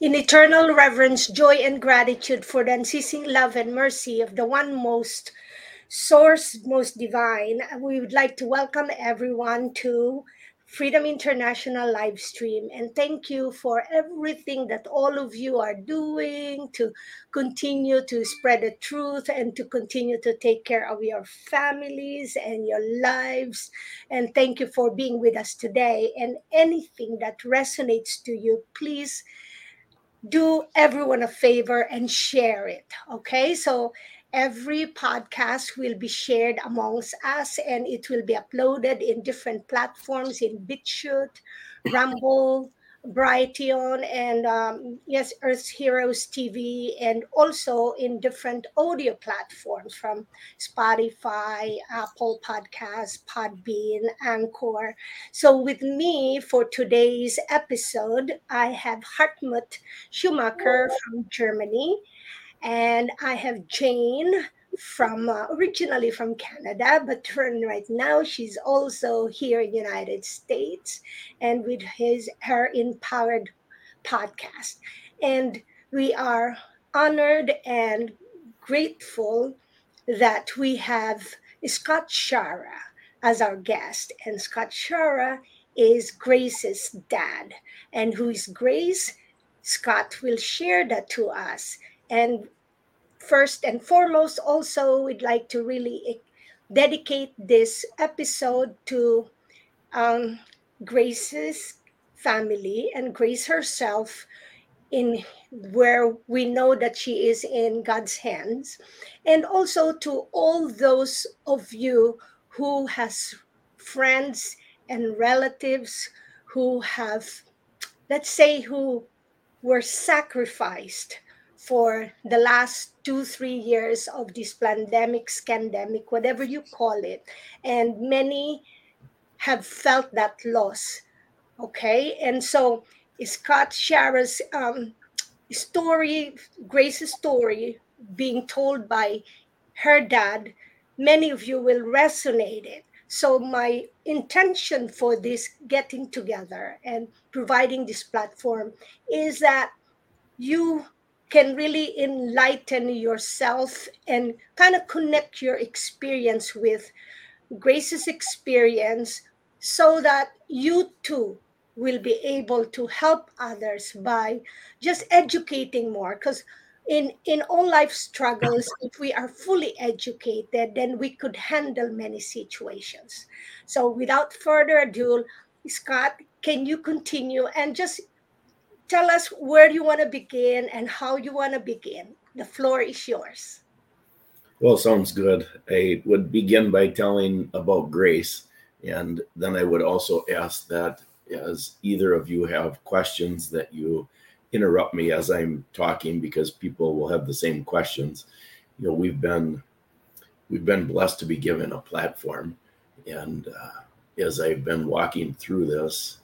In eternal reverence, joy, and gratitude for the unceasing love and mercy of the one most source, most divine, we would like to welcome everyone to Freedom International live stream. And thank you for everything that all of you are doing to continue to spread the truth and to continue to take care of your families and your lives. And thank you for being with us today. And anything that resonates to you, please do everyone a favor and share it. Okay. So every podcast will be shared amongst us and it will be uploaded in different platforms in BitChute, Rumble, Brighteon, and um, yes, Earth Heroes TV, and also in different audio platforms from Spotify, Apple Podcasts, Podbean, Anchor. So, with me for today's episode, I have Hartmut Schumacher from Germany and I have Jane from uh, originally from Canada, but right now she's also here in the United States and with his her empowered podcast. And we are honored and grateful that we have Scott Schara as our guest. And Scott Schara is Grace's dad. And who is Grace? Scott will share that to us. And first and foremost, also, we'd like to really dedicate this episode to um, Grace's family and Grace herself in where we know that she is in God's hands. And also to all those of you who has friends and relatives who have let's say who were sacrificed for the last two, three years of this pandemic, scandemic, whatever you call it. And many have felt that loss. Okay. And so Scott Schara's um, story, Grace's story, being told by her dad, many of you will resonate it. So my intention for this getting together and providing this platform is that you can really enlighten yourself and kind of connect your experience with Grace's experience so that you too will be able to help others by just educating more. Because in in all life struggles if we are fully educated then we could handle many situations. So without further ado scott can you continue and just tell us where you want to begin and how you want to begin. The floor is yours. Well, sounds good. I would begin by telling about grace, and then I would also ask that as either of you have questions that you interrupt me as I'm talking because people will have the same questions. You know, we've been we've been blessed to be given a platform, and uh, as I've been walking through this,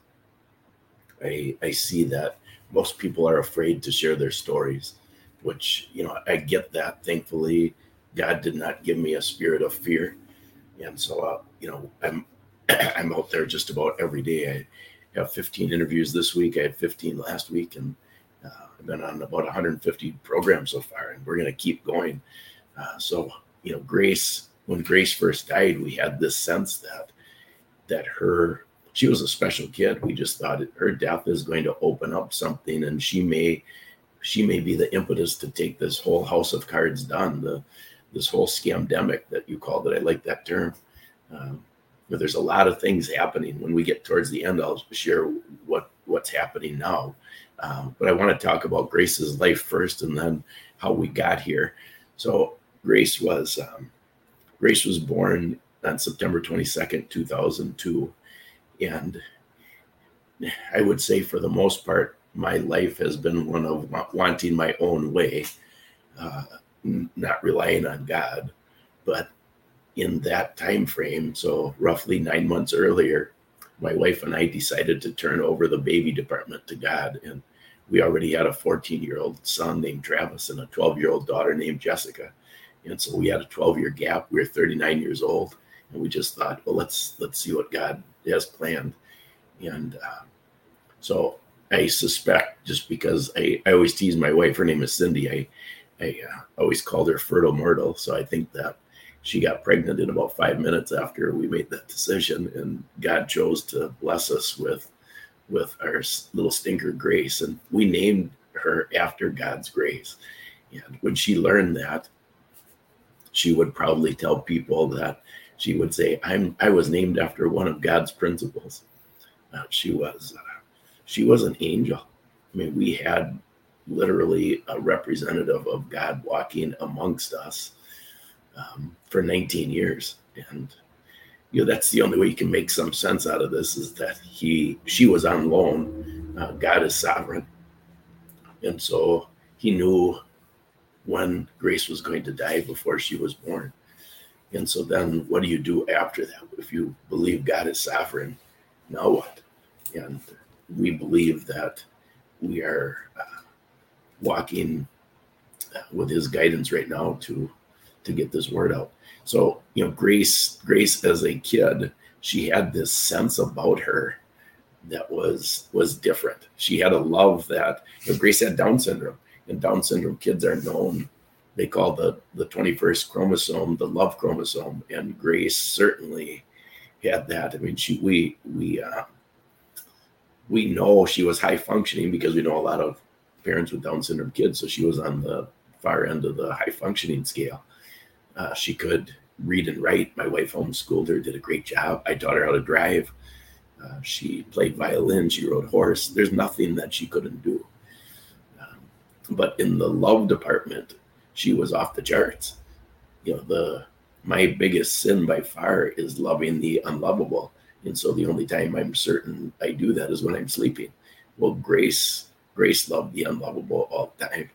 I I see that most people are afraid to share their stories, which, you know, I get that. Thankfully, God did not give me a spirit of fear. And so, uh, you know, I'm, I'm out there just about every day. I have 15 interviews this week. I had 15 last week, and uh, I've been on about 150 programs so far, and we're going to keep going. Uh, so, you know, Grace, when Grace first died, we had this sense that that her she was a special kid. We just thought her death is going to open up something, and she may she may be the impetus to take this whole house of cards done. The this whole scamdemic that you called it. I like that term. Um, but there's a lot of things happening. When we get towards the end, I'll share what what's happening now. Um, but I want to talk about Grace's life first, and then how we got here. So Grace was um, Grace was born on September 22nd, 2002 and I would say, for the most part, my life has been one of wanting my own way, uh, not relying on God. But in that time frame, so roughly nine months earlier, my wife and I decided to turn over the baby department to God. And we already had a 14 year old son named Travis and a 12 year old daughter named Jessica. And so we had a 12 year gap. We were 39 years old. And we just thought, well, let's let's see what God has planned. And uh, so I suspect just because I, I always tease my wife, her name is Cindy. I, I uh, always called her Fertile Myrtle. So I think that she got pregnant in about five minutes after we made that decision. And God chose to bless us with, with our little stinker Grace. And we named her after God's grace. And when she learned that, she would probably tell people that she would say, "I'm I was named after one of God's principles." Uh, she was uh, she was an angel. I mean, we had literally a representative of God walking amongst us um, for 19 years, and you know that's the only way you can make some sense out of this is that he she was on loan. Uh, God is sovereign, and so he knew when Grace was going to die before she was born. And so then what do you do after that? If you believe God is sovereign, now what? And we believe that we are uh, walking uh, with his guidance right now to to get this word out. So, you know, Grace Grace as a kid, she had this sense about her that was was different. She had a love that you know, Grace had Down syndrome, and Down syndrome kids are known they call the the 21st chromosome the love chromosome and grace certainly had that. I mean she we we uh, we know she was high functioning because we know a lot of parents with down syndrome kids so she was on the far end of the high functioning scale. Uh, she could read and write. My wife homeschooled her did a great job. I taught her how to drive. Uh, she played violin. She rode horse. There's nothing that she couldn't do. Um, but in the love department she was off the charts. You know, the my biggest sin by far is loving the unlovable. And so the only time I'm certain I do that is when I'm sleeping. Well, Grace, Grace loved the unlovable all the time.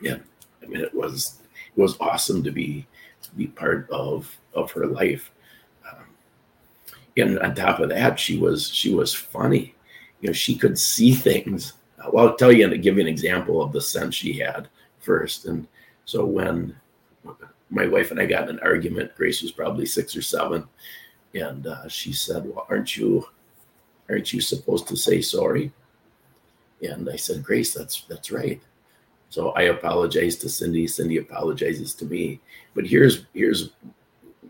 Yeah. I mean, it was it was awesome to be to be part of of her life. Um, and on top of that, she was she was funny. You know, she could see things. Well, I'll tell you and give you an example of the sense she had first. And so when my wife and I got in an argument, Grace was probably six or seven, and uh, she said, "Well, aren't you, aren't you supposed to say sorry?" And I said, "Grace, that's that's right." So I apologize to Cindy. Cindy apologizes to me. But here's here's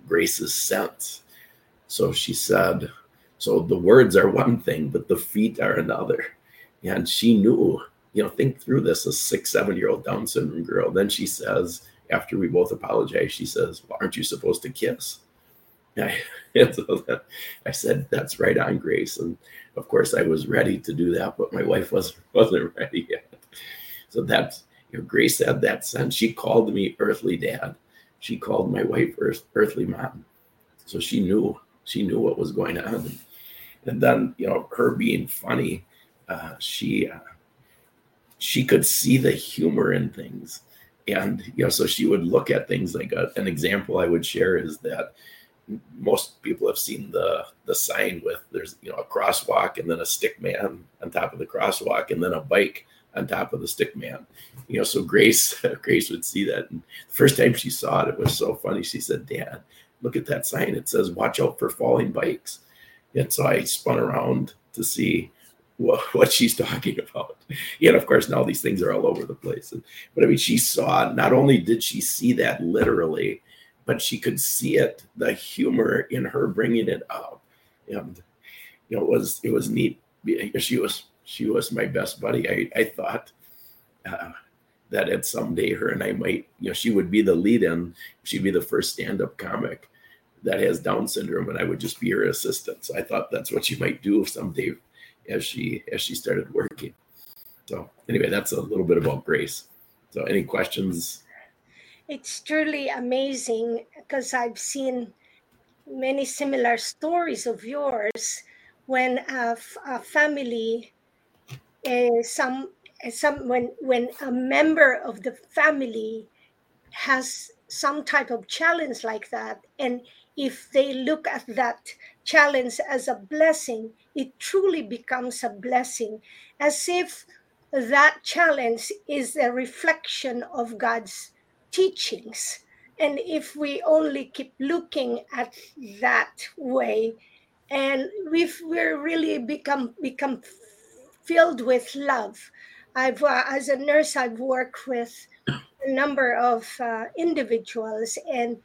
Grace's sense. So she said, "So the words are one thing, but the feet are another." And she knew you know, think through this, a six, seven year old Down syndrome girl. Then she says, after we both apologize, she says, well, aren't you supposed to kiss? I, so that, I said, that's right on, Grace. And of course, I was ready to do that, but my wife wasn't, wasn't ready yet. So that's, you know, Grace had that sense. She called me earthly dad. She called my wife earth, earthly mom. So she knew, she knew what was going on. And then, you know, her being funny, uh, she, uh, she could see the humor in things. And you know so she would look at things like a, an example i would share is that most people have seen the the sign with there's you know a crosswalk and then a stick man on top of the crosswalk and then a bike on top of the stick man. You know so grace grace would see that. And the first time she saw it it was so funny. She said dad look at that sign. It says watch out for falling bikes and so i spun around to see what, she's talking about. And of course, now these things are all over the place. But I mean, she saw, not only did she see that literally, but she could see it, the humor in her bringing it up. And, you know, it was, it was neat. She was, she was my best buddy. I, I thought, uh, that at someday her and I might, you know, she would be the lead in, she'd be the first stand up comic that has Down syndrome, and I would just be her assistant. So I thought that's what she might do someday as she as she started working. So anyway, that's a little bit about Grace. So any questions? It's truly amazing because I've seen many similar stories of yours when a, family uh, some some when when a member of the family has some type of challenge like that and if they look at that challenge as a blessing, it truly becomes a blessing, as if that challenge is a reflection of God's teachings. And if we only keep looking at that way, and we've we're really become become filled with love. I've, uh, as a nurse, I've worked with a number of uh, individuals, and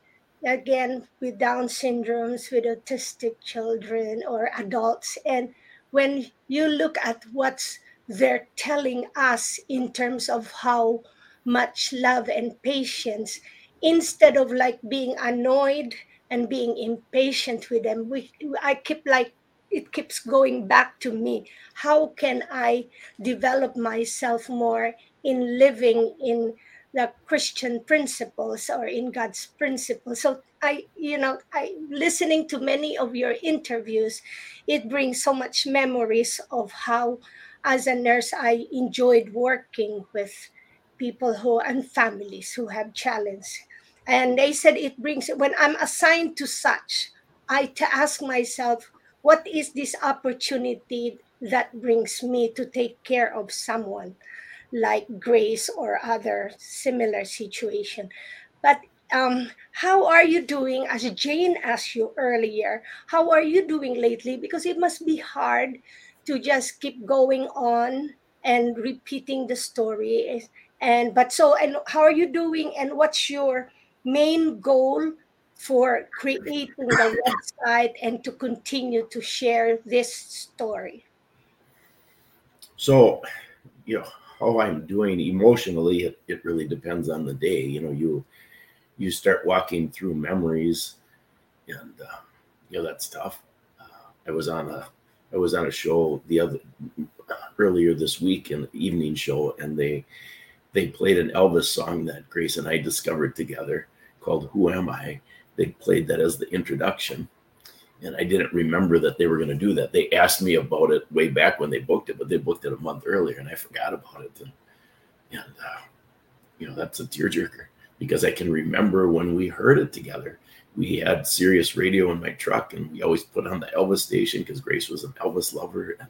again, with Down syndromes, with autistic children or adults. And when you look at what they're telling us in terms of how much love and patience, instead of like being annoyed and being impatient with them, we, I keep like it keeps going back to me. How can I develop myself more in living in the Christian principles or in God's principles? So I, you know, I listening to many of your interviews, it brings so much memories of how, as a nurse, I enjoyed working with people who and families who have challenges. And they said it brings when I'm assigned to such, I to ask myself, what is this opportunity that brings me to take care of someone like grace or other similar situation. But um, how are you doing as jane asked you earlier how are you doing lately? Because it must be hard to just keep going on and repeating the story. And but so and how are you doing and what's your main goal for creating the website and to continue to share this story? So, know, how I'm doing emotionally, it, it really depends on the day. You know, you you start walking through memories, and uh, you know that's tough. Uh, I was on a I was on a show the other earlier this week, an evening show, and they they played an Elvis song that Grace and I discovered together called "Who Am I," they played that as the introduction and I didn't remember that they were going to do that. They asked me about it way back when they booked it, but they booked it a month earlier, and I forgot about it. And, and uh, you know, that's a tearjerker because I can remember when we heard it together. We had Sirius radio in my truck, and we always put on the Elvis station because Grace was an Elvis lover. And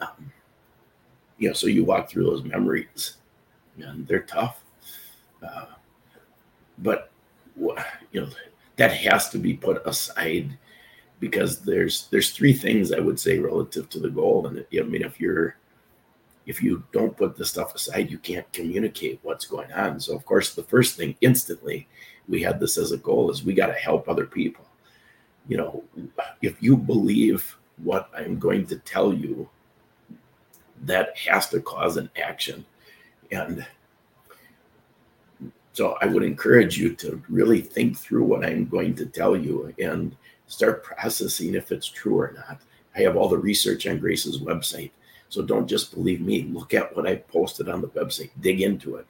um, you know, so you walk through those memories, and they're tough. Uh, but you know that has to be put aside because there's there's three things I would say relative to the goal. And I mean, if you're if you don't put the stuff aside, you can't communicate what's going on. So of course, the first thing instantly we had this as a goal is we got to help other people. You know, if you believe what I'm going to tell you, that has to cause an action. And so I would encourage you to really think through what I'm going to tell you and start processing if it's true or not. I have all the research on Grace's website. So don't just believe me. Look at what I posted on the website. Dig into it.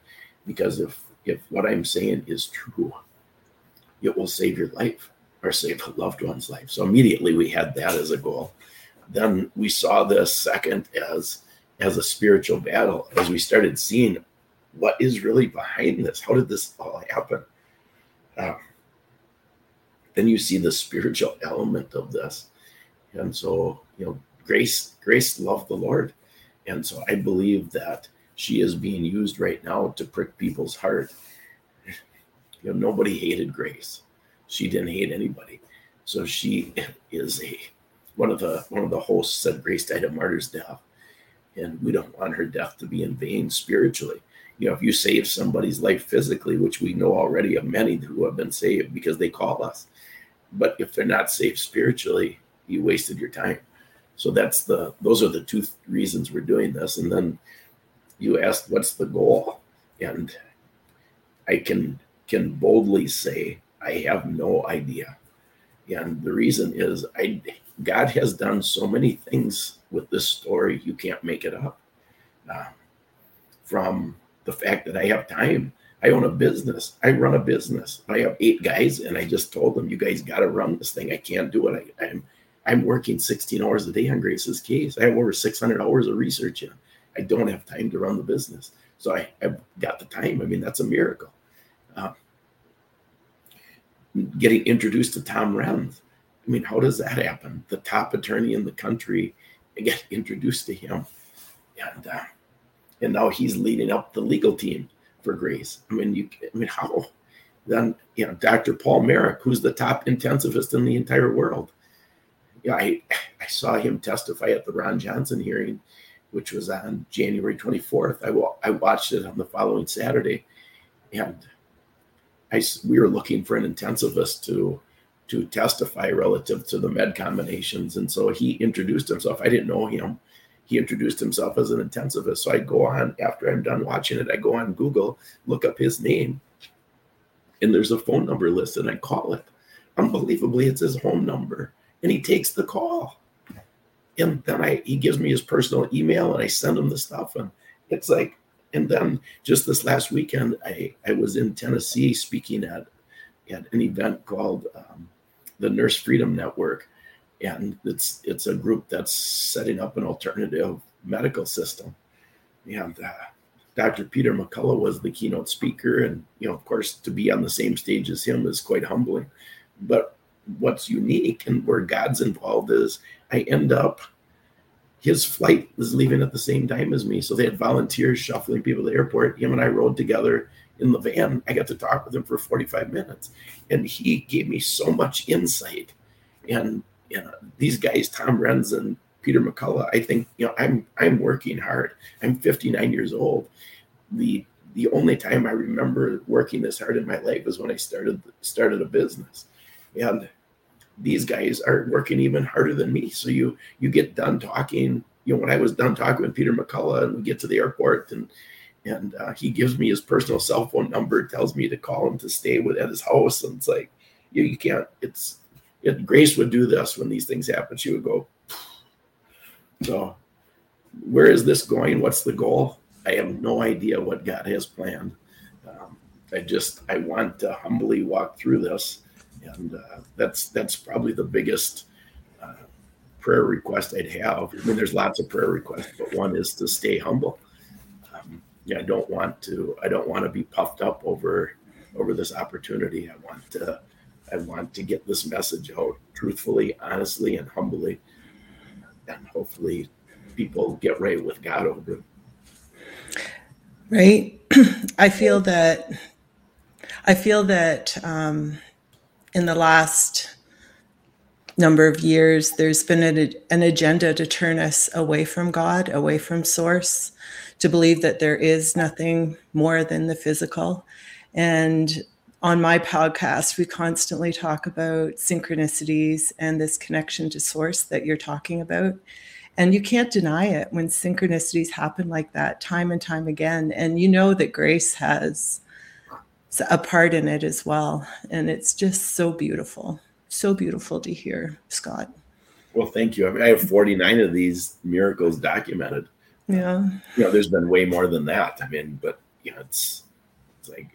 Because if if what I'm saying is true, it will save your life or save a loved one's life. So immediately we had that as a goal. Then we saw this second as as a spiritual battle as we started seeing what is really behind this? How did this all happen? Um, then you see the spiritual element of this. And so, you know, Grace, Grace loved the Lord. And so I believe that she is being used right now to prick people's heart. You know, nobody hated Grace. She didn't hate anybody. So she is a one of the one of the hosts said Grace died a martyr's death. And we don't want her death to be in vain spiritually you know, if you save somebody's life physically, which we know already of many who have been saved because they call us, but if they're not saved spiritually, you wasted your time. So that's the those are the two reasons we're doing this. And then you asked, what's the goal? And I can can boldly say I have no idea. And the reason is I God has done so many things with this story, you can't make it up. Uh, from the fact that I have time. I own a business. I run a business. I have eight guys, and I just told them, "You guys got to run this thing. I can't do it. I, am I'm, I'm working 16 hours a day on Grace's case. I have over 600 hours of research in. I don't have time to run the business, so I, have got the time. I mean, that's a miracle. Uh, getting introduced to Tom Renz. I mean, how does that happen? The top attorney in the country, I get introduced to him, and. Uh, and now he's leading up the legal team for Grace. I mean, you, I mean, how? Then you know, Dr. Paul Marik, who's the top intensivist in the entire world. Yeah, I I saw him testify at the Ron Johnson hearing, which was on January 24th. I, I watched it on the following Saturday, and I we were looking for an intensivist to to testify relative to the med combinations, and so he introduced himself. I didn't know him. He introduced himself as an intensivist. So I go on after I'm done watching it. I go on Google, look up his name, and there's a phone number list, and I call it. Unbelievably, it's his home number, and he takes the call. And then I he gives me his personal email, and I send him the stuff, and it's like. And then just this last weekend, I I was in Tennessee speaking at at an event called um, the Nurse Freedom Network, and it's it's a group that's setting up an alternative medical system. And uh, Dr. Peter McCullough was the keynote speaker, and you know, of course, to be on the same stage as him is quite humbling. But what's unique and where God's involved is I end up. His flight was leaving at the same time as me, so they had volunteers shuffling people to the airport. Him and I rode together in the van. I got to talk with him for 45 minutes, and he gave me so much insight. And you know, these guys, Tom Renz and Peter McCullough, I think you know I'm I'm working hard. I'm 59 years old. The the only time I remember working this hard in my life is when I started started a business, and these guys are working even harder than me. So you you get done talking. You know, when I was done talking with Peter McCullough, and we get to the airport, and and uh, he gives me his personal cell phone number, tells me to call him to stay with at his house, and it's like you you can't. It's Grace would do this when these things happen. She would go. So, where is this going? What's the goal? I have no idea what God has planned. Um, I just I want to humbly walk through this, and uh, that's that's probably the biggest uh, prayer request I'd have. I mean, there's lots of prayer requests, but one is to stay humble. Um, yeah, I don't want to. I don't want to be puffed up over over this opportunity. I want to. I want to get this message out truthfully, honestly, and humbly, and hopefully, people get right with God over it. Right. I feel that. I feel that um, in the last number of years, there's been an, an agenda to turn us away from God, away from Source, to believe that there is nothing more than the physical. And on my podcast, we constantly talk about synchronicities and this connection to Source that you're talking about. And you can't deny it when synchronicities happen like that time and time again. And you know that grace has a part in it as well. And it's just so beautiful. So beautiful to hear, Scott. Well, thank you. I, mean, I have 49 of these miracles documented. Yeah. You know, there's been way more than that. I mean, but you know, it's it's like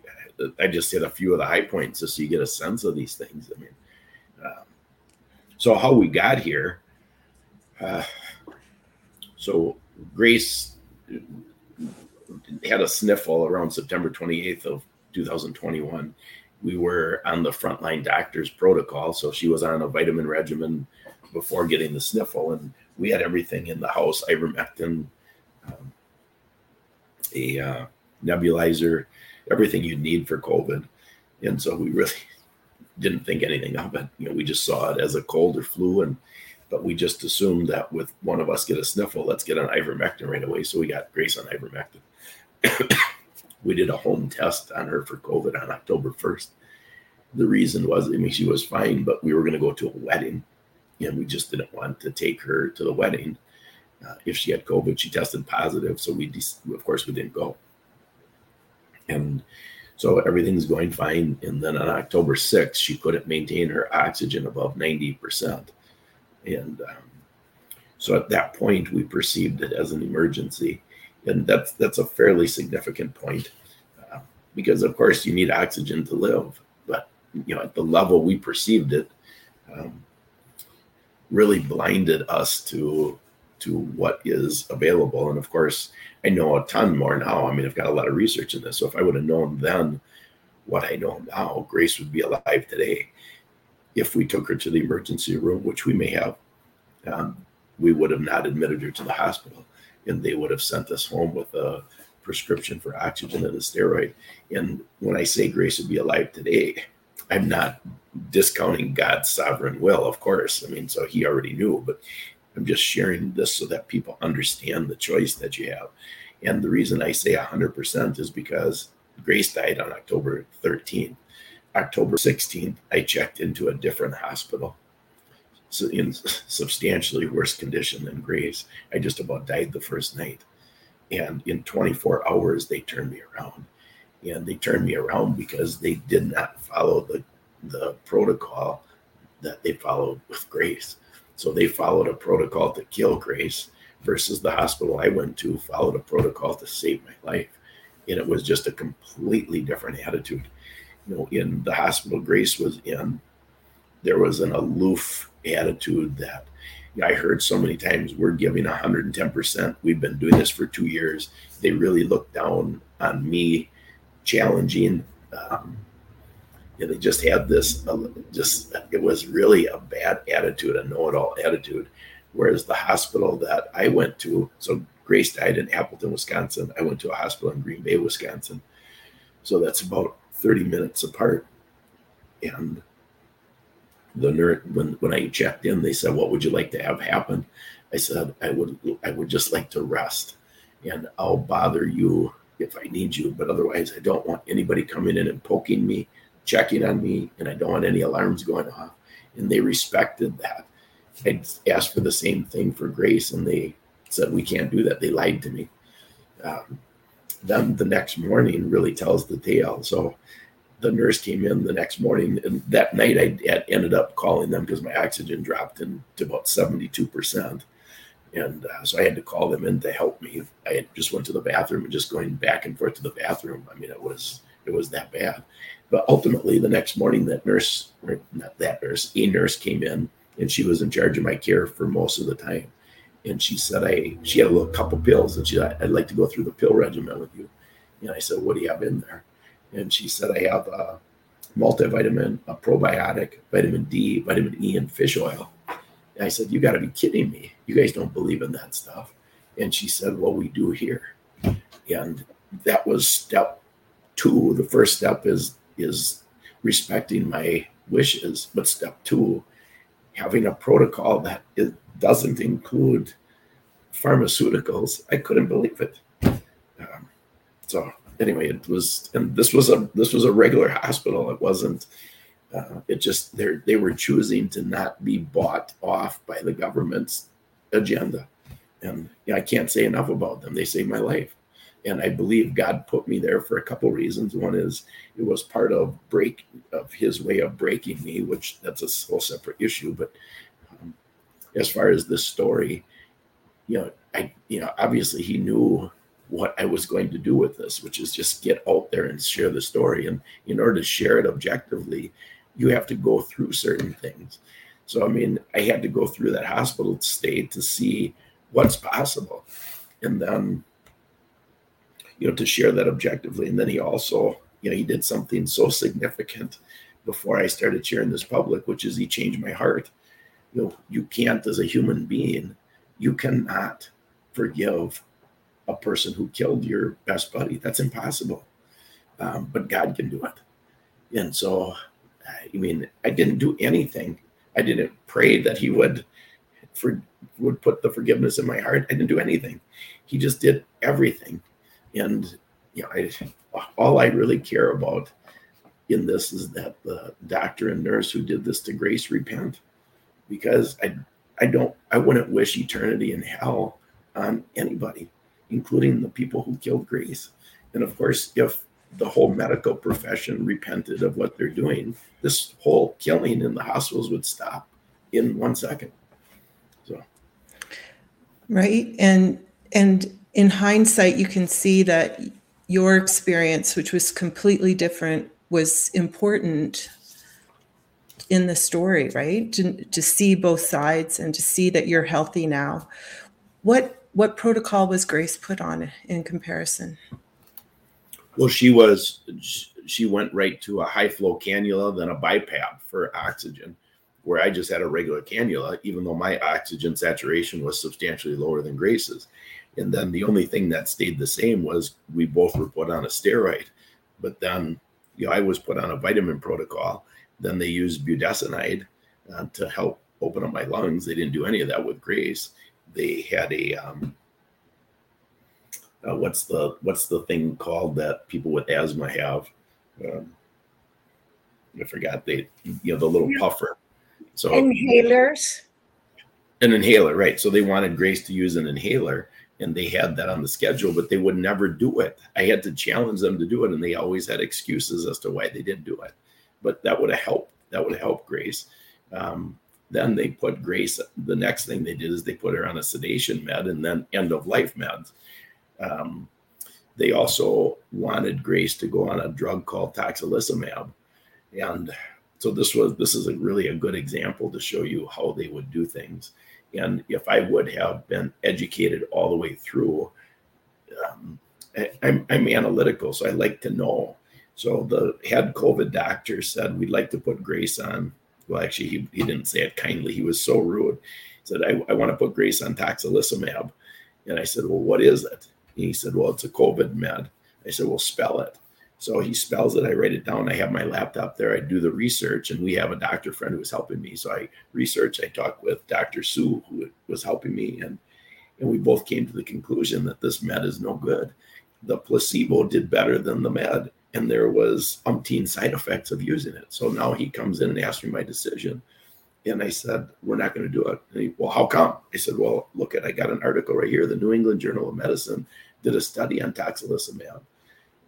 I just hit a few of the high points just so you get a sense of these things. I mean, um, so how we got here. Uh, so Grace had a sniffle around September 28th of 2021. We were on the frontline doctor's protocol, so she was on a vitamin regimen before getting the sniffle, and we had everything in the house: ivermectin, um, a uh, nebulizer, everything you need for COVID. And so we really didn't think anything of it. You know, we just saw it as a cold or flu, and but we just assumed that with one of us get a sniffle, let's get an ivermectin right away. So we got Grace on ivermectin. we did a home test on her for COVID on October 1st. The reason was, I mean, she was fine, but we were going to go to a wedding, and we just didn't want to take her to the wedding. Uh, if she had COVID, she tested positive, so we, de- of course, we didn't go. And so everything's going fine. And then on October 6th, she couldn't maintain her oxygen above 90%. And um, so at that point, we perceived it as an emergency. And that's, that's a fairly significant point uh, because, of course, you need oxygen to live. But, you know, at the level we perceived it, um, really blinded us to to what is available. And of course, I know a ton more now. I mean, I've got a lot of research in this. So if I would have known then what I know now, Grace would be alive today. If we took her to the emergency room, which we may have, um, we would have not admitted her to the hospital and they would have sent us home with a prescription for oxygen and a steroid. And when I say Grace would be alive today, I'm not discounting God's sovereign will, of course. I mean, so he already knew, but I'm just sharing this so that people understand the choice that you have. And the reason I say 100% is because Grace died on October 13th. October 16th, I checked into a different hospital. So in substantially worse condition than Grace. I just about died the first night. And in 24 hours, they turned me around. And they turned me around because they did not follow the, the protocol that they followed with Grace. So they followed a protocol to kill Grace versus the hospital I went to followed a protocol to save my life. And it was just a completely different attitude. You know, in the hospital Grace was in, there was an aloof attitude that I heard so many times we're giving 110%. We've been doing this for two years. They really looked down on me, challenging. Um, yeah, they just had this, uh, just it was really a bad attitude, a know it all attitude. Whereas the hospital that I went to, so Grace died in Appleton, Wisconsin. I went to a hospital in Green Bay, Wisconsin. So that's about 30 minutes apart. And the nurse when when I checked in, they said, "What would you like to have happen?" I said, "I would I would just like to rest, and I'll bother you if I need you, but otherwise, I don't want anybody coming in and poking me, checking on me, and I don't want any alarms going off." And they respected that. I asked for the same thing for Grace, and they said, "We can't do that." They lied to me. Um, then the next morning really tells the tale. So the nurse came in the next morning, and that night I ended up calling them because my oxygen dropped in to about seventy-two percent, and uh, so I had to call them in to help me. I just went to the bathroom and just going back and forth to the bathroom. I mean, it was it was that bad. But ultimately, the next morning, that nurse, or not that nurse, a nurse came in, and she was in charge of my care for most of the time. And she said, I she had a little couple pills, and she said, I'd like to go through the pill regimen with you. And I said, What do you have in there? and she said I have a multivitamin, a probiotic, vitamin D, vitamin E, and fish oil. And I said, "You got to be kidding me! You guys don't believe in that stuff." And she said, "Well, we do here." And that was step two. The first step is is respecting my wishes, but step two, having a protocol that it doesn't include pharmaceuticals. I couldn't believe it. Um, so anyway, it was, and this was a this was a regular hospital. It wasn't. Uh, it just they they were choosing to not be bought off by the government's agenda, and know, I can't say enough about them. They saved my life, and I believe God put me there for a couple reasons. One is it was part of break of His way of breaking me, which that's a whole separate issue. But um, as far as this story, you know, I you know obviously He knew what I was going to do with this, which is just get out there and share the story. And in order to share it objectively, you have to go through certain things. So, I mean, I had to go through that hospital stay to see what's possible. And then, you know, to share that objectively. And then he also, you know, he did something so significant before I started sharing this public, which is he changed my heart. You know, you can't, as a human being, you cannot forgive a person who killed your best buddy. That's impossible. Um, but God can do it. And so, I mean, I didn't do anything. I didn't pray that He would for would put the forgiveness in my heart. I didn't do anything. He just did everything. And you know, I, all I really care about in this is that the doctor and nurse who did this to Grace repent, because I I don't I wouldn't wish eternity in hell on anybody including the people who killed Grace. And of course, if the whole medical profession repented of what they're doing, this whole killing in the hospitals would stop in one second. So, right, and and in hindsight, you can see that your experience, which was completely different, was important in the story, right? To, to see both sides and to see that you're healthy now. What what protocol was Grace put on in comparison? Well, she was she went right to a high flow cannula, then a BiPAP for oxygen, where I just had a regular cannula, even though my oxygen saturation was substantially lower than Grace's. And then the only thing that stayed the same was we both were put on a steroid. But then, you know, I was put on a vitamin protocol. Then they used budesonide uh, to help open up my lungs. They didn't do any of that with Grace. They had a um, uh, what's the what's the thing called that people with asthma have? Um, I forgot they you know the little puffer. So inhalers. An inhaler, right? So they wanted Grace to use an inhaler, and they had that on the schedule, but they would never do it. I had to challenge them to do it, and they always had excuses as to why they didn't do it. But that would have helped. That would have helped Grace. Um, then they put Grace. The next thing they did is they put her on a sedation med and then end of life meds. Um, they also wanted Grace to go on a drug called tocilizumab, and so this was this is a really a good example to show you how they would do things. And if I would have been educated all the way through, um, I, I'm, I'm analytical, so I like to know. So the head COVID doctor said we'd like to put Grace on. Well, actually, he, he didn't say it kindly. He was so rude. He said, I, I want to put Grace on tocilizumab. And I said, Well, what is it? And he said, Well, it's a COVID med. I said, Well, spell it. So he spells it. I write it down. I have my laptop there. I do the research, and we have a doctor friend who was helping me. So I research. I talk with Dr. Sue, who was helping me, and and we both came to the conclusion that this med is no good. The placebo did better than the med, and there was umpteen side effects of using it. So now he comes in and asks me my decision, and I said, "We're not going to do it." He, well, how come? I said, "Well, look at I got an article right here. The New England Journal of Medicine did a study on tocilizumab."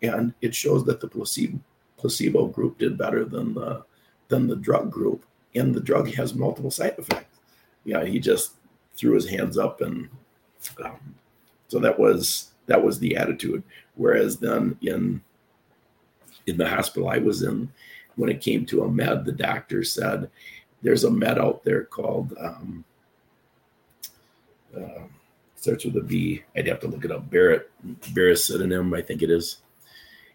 And it shows that the placebo placebo group did better than the than the drug group, and the drug has multiple side effects. Yeah, he just threw his hands up, and um, so that was that was the attitude. Whereas then in in the hospital I was in, when it came to a med, the doctor said, "There's a med out there called." Um, uh, starts with a B. I'd have to look it up. Barrett, baricitinib, I think it is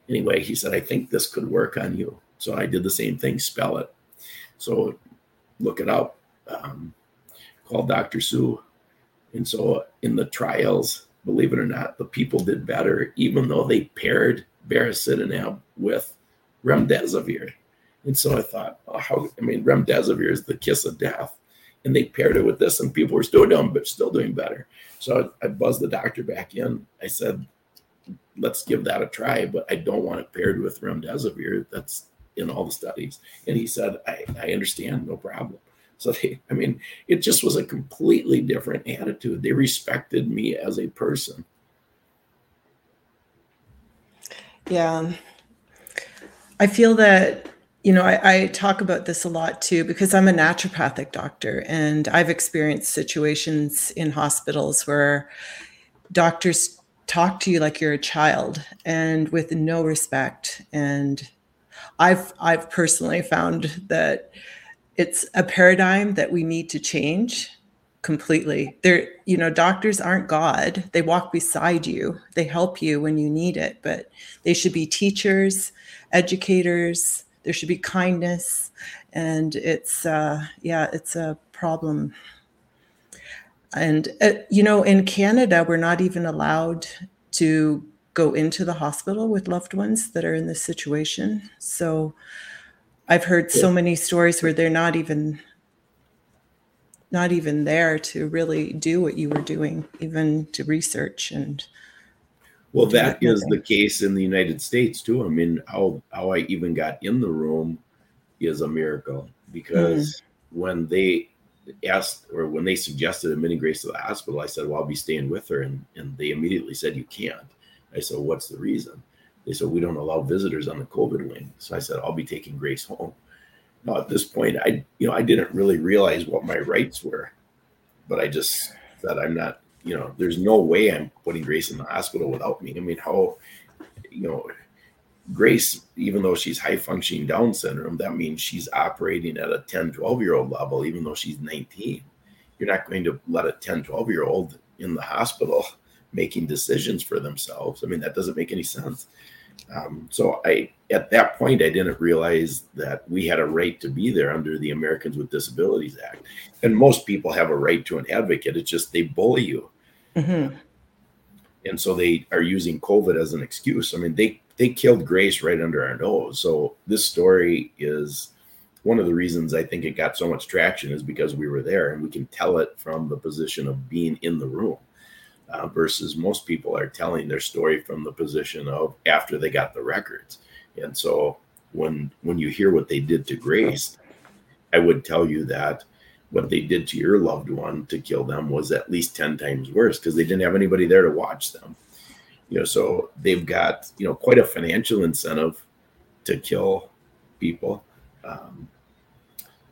anyway, he said, I think this could work on you. So I did the same thing, spell it. So look it up, um, call Dr. Sue. And so in the trials, believe it or not, the people did better, even though they paired baricitinib with remdesivir. And so I thought, oh, how, I mean, remdesivir is the kiss of death. And they paired it with this, and people were still doing, but still doing better. So I, I buzzed the doctor back in. I said, let's give that a try, but I don't want it paired with remdesivir. That's in all the studies. And he said, I, I understand, no problem. So they, I mean, it just was a completely different attitude. They respected me as a person. Yeah. I feel that, you know, I, I, talk about this a lot too because I'm a naturopathic doctor and I've experienced situations in hospitals where doctors talk to you like you're a child and with no respect. And i've i've personally found that it's a paradigm that we need to change completely. There you know doctors aren't god. They walk beside you. They help you when you need it but they should be teachers educators. There should be kindness. And it's uh yeah it's a problem and, uh, you know, in Canada, we're not even allowed to go into the hospital with loved ones that are in this situation. So I've heard so many stories where they're not even not even there to really do what you were doing, even to research and well, that is the case in the United States too. I mean, how how I even got in the room is a miracle because mm. when they asked or when they suggested admitting Grace to the hospital, I said, Well, I'll be staying with her. And, and they immediately said, You can't. I said, What's the reason? They said, We don't allow visitors on the COVID wing. So I said, I'll be taking Grace home. Now at this point, I you know, I didn't really realize what my rights were, but I just said I'm not, you know, there's no way I'm putting Grace in the hospital without me. I mean, how you know, Grace, even though she's high functioning Down syndrome, that means she's operating at a 10, 12 year old level, even though she's 19. You're not going to let a 10, 12 year old in the hospital making decisions for themselves. I mean, that doesn't make any sense. Um, so I, at that point, I didn't realize that we had a right to be there under the Americans with Disabilities Act. And most people have a right to an advocate. It's just they bully you. Mm-hmm. And so they are using COVID as an excuse. I mean, they they killed Grace right under our nose. So this story is one of the reasons I think it got so much traction is because we were there and we can tell it from the position of being in the room. Uh, versus most people are telling their story from the position of after they got the records. And so when when you hear what they did to Grace, I would tell you that what they did to your loved one to kill them was at least 10 times worse because they didn't have anybody there to watch them. You know, so they've got, you know, quite a financial incentive to kill people. Um,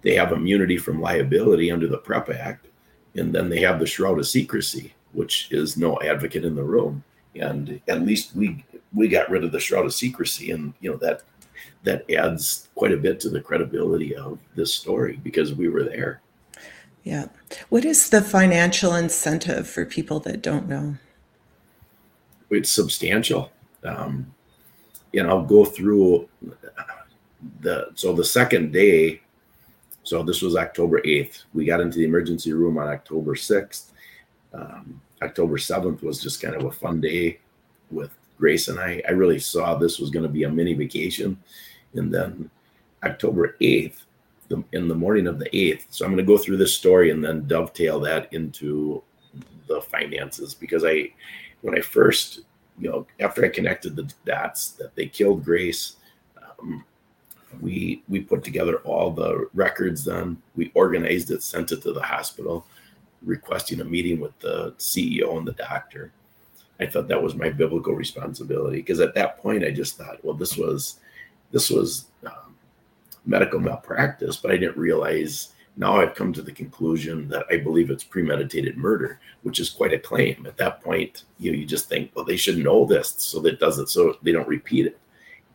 they have immunity from liability under the PREP Act, and then they have the shroud of secrecy, which is no advocate in the room. And at least we we got rid of the shroud of secrecy, and you know that that adds quite a bit to the credibility of this story because we were there. Yeah. What is the financial incentive for people that don't know? It's substantial. Um, and I'll go through the so the second day. So this was October 8th. We got into the emergency room on October 6th. Um, October 7th was just kind of a fun day with Grace and I. I really saw this was going to be a mini vacation. And then October 8th, the, in the morning of the 8th. So I'm going to go through this story and then dovetail that into the finances because I, when I first, you know, after I connected the dots that they killed Grace, um, we we put together all the records. Then we organized it, sent it to the hospital, requesting a meeting with the CEO and the doctor. I thought that was my biblical responsibility because at that point I just thought, well, this was this was um, medical malpractice, but I didn't realize now I've come to the conclusion that I believe it's premeditated murder, which is quite a claim. At that point, you know, you just think, well, they should know this so that doesn't so they don't repeat it.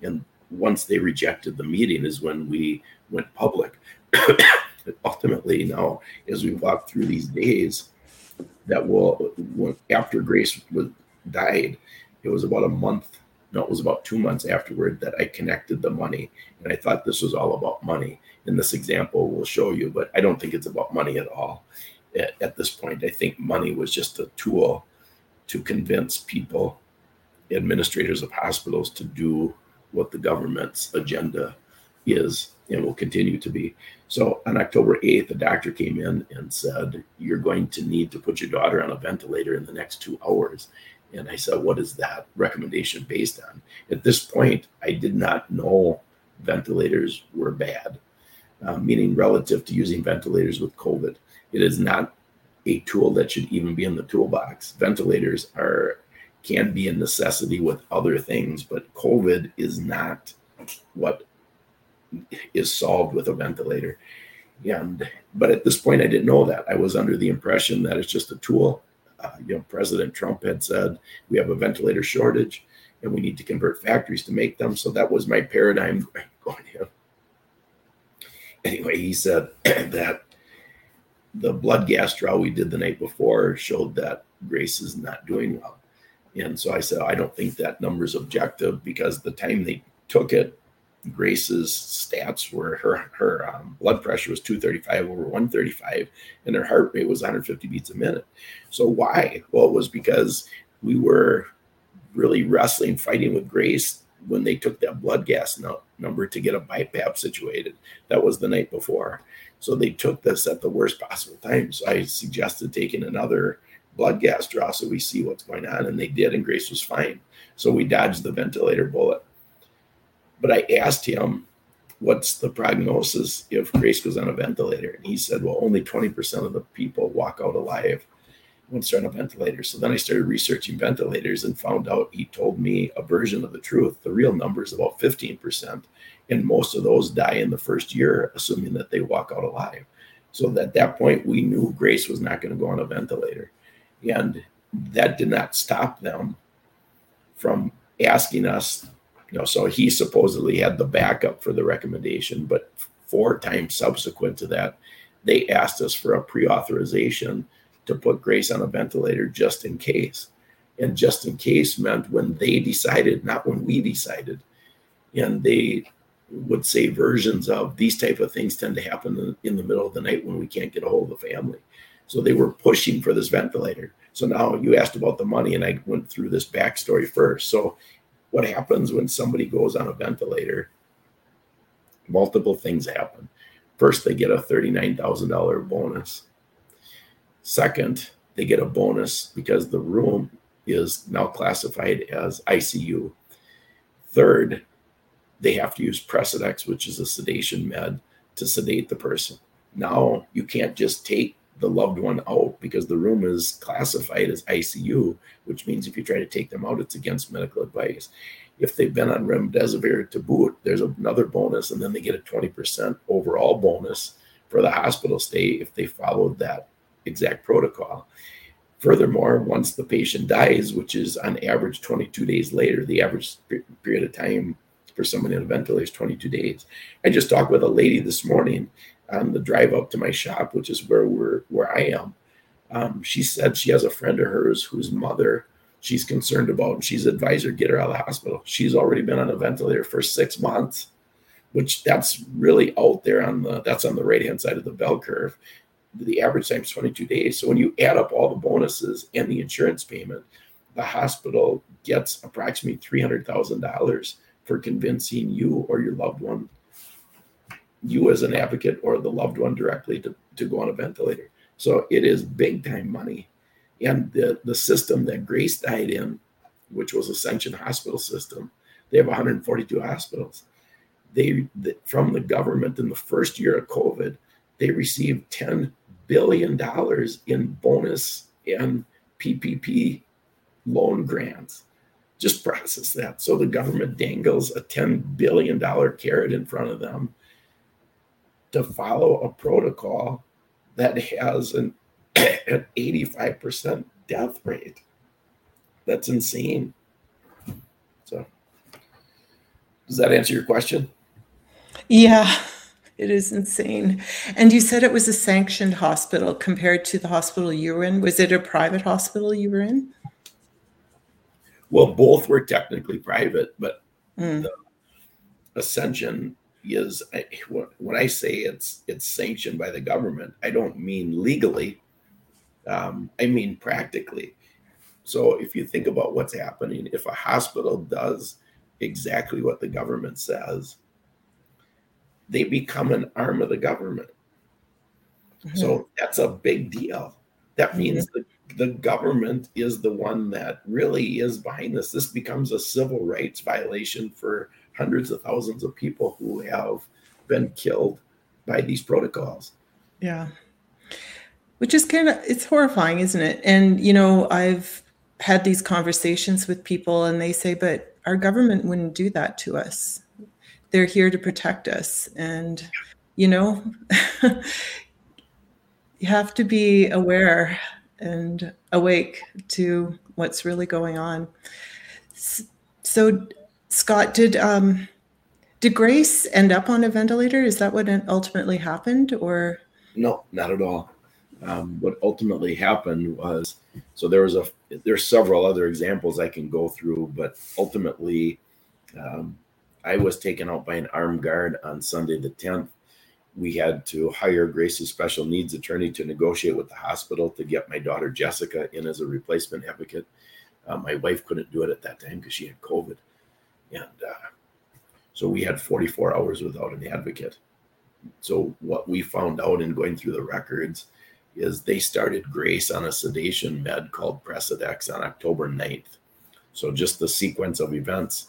And once they rejected the meeting is when we went public. Ultimately, now as we walk through these days, that will after Grace was died, it was about a month no, it was about two months afterward that I connected the money. And I thought this was all about money. In this example, we'll show you, but I don't think it's about money at all at, at this point. I think money was just a tool to convince people, administrators of hospitals, to do what the government's agenda is and will continue to be. So on October 8th, the doctor came in and said, You're going to need to put your daughter on a ventilator in the next two hours. And I said, What is that recommendation based on? At this point, I did not know ventilators were bad, uh, meaning relative to using ventilators with COVID. It is not a tool that should even be in the toolbox. Ventilators are can be a necessity with other things, but COVID is not what is solved with a ventilator. And but at this point, I didn't know that. I was under the impression that it's just a tool uh, you know, President Trump had said we have a ventilator shortage and we need to convert factories to make them. So that was my paradigm going in. Anyway, he said that the blood gas draw we did the night before showed that Grace is not doing well. And so I said, I don't think that number is objective because the time they took it, Grace's stats were her her um, blood pressure was 235 over 135, and her heart rate was 150 beats a minute. So why? Well, it was because we were really wrestling, fighting with Grace when they took that blood gas no, number to get a BiPAP situated. That was the night before. So they took this at the worst possible time. So I suggested taking another blood gas draw so we see what's going on, and they did, and Grace was fine. So we dodged the ventilator bullet. But I asked him, what's the prognosis if Grace goes on a ventilator? And he said, well, only 20% of the people walk out alive once they're on a ventilator. So then I started researching ventilators and found out he told me a version of the truth. The real number is about 15%. And most of those die in the first year, assuming that they walk out alive. So at that point, we knew Grace was not going to go on a ventilator. And that did not stop them from asking us you know, so he supposedly had the backup for the recommendation, but four times subsequent to that, they asked us for a pre-authorization to put Grace on a ventilator just in case. And just in case meant when they decided, not when we decided. And they would say versions of these type of things tend to happen in the middle of the night when we can't get a hold of the family. So they were pushing for this ventilator. So now you asked about the money, and I went through this backstory first. So what happens when somebody goes on a ventilator multiple things happen First, they get a $39,000 bonus. Second, they get a bonus because the room is now classified as ICU. Third, they have to use Precedex, which is a sedation med, to sedate the person. Now you can't just take the loved one out because the room is classified as ICU, which means if you try to take them out, it's against medical advice. If they've been on remdesivir to boot, there's another bonus, and then they get a 20% overall bonus for the hospital stay if they followed that exact protocol. Furthermore, once the patient dies, which is on average 22 days later, the average period of time for someone in a ventilator is 22 days. I just talked with a lady this morning on the drive up to my shop, which is where we're where I am. Um, she said she has a friend of hers whose mother she's concerned about, and she's advised her get her out of the hospital. She's already been on a ventilator for six months, which that's really out there on the that's on the right hand side of the bell curve the average time is 22 days. So when you add up all the bonuses and the insurance payment, the hospital gets approximately $300,000 for convincing you or your loved one, you as an advocate or the loved one directly to, to go on a ventilator. So it is big time money. And the, the system that Grace died in, which was Ascension Hospital System, they have 142 hospitals. They, from the government in the first year of COVID, they received 10 billion dollars in bonus and PPP loan grants. Just process that. So the government dangles a $10 billion carrot in front of them to follow a protocol that has an, an 85% death rate. That's insane. So, does that answer your question? Yeah. It is insane. And you said it was a sanctioned hospital compared to the hospital you were in. Was it a private hospital you were in? Well, both were technically private, but mm. the Ascension is when I say it's it's sanctioned by the government, I don't mean legally. Um, I mean practically. So if you think about what's happening, if a hospital does exactly what the government says, they become an arm of the government. Mm-hmm. So that's a big deal. That means mm-hmm. the, the government is the one that really is behind this. This becomes a civil rights violation for hundreds of thousands of people who have been killed by these protocols. Yeah. Which is kind of it's horrifying, isn't it? And you know, I've had these conversations with people and they say, but our government wouldn't do that to us they're here to protect us and you know you have to be aware and awake to what's really going on so scott did um did grace end up on a ventilator is that what ultimately happened or no not at all um, what ultimately happened was so there was a there's several other examples i can go through but ultimately um, I was taken out by an armed guard on Sunday the 10th. We had to hire Grace's special needs attorney to negotiate with the hospital to get my daughter Jessica in as a replacement advocate. Uh, my wife couldn't do it at that time because she had COVID. And uh, so we had 44 hours without an advocate. So what we found out in going through the records is they started Grace on a sedation med called Precedex on October 9th. So just the sequence of events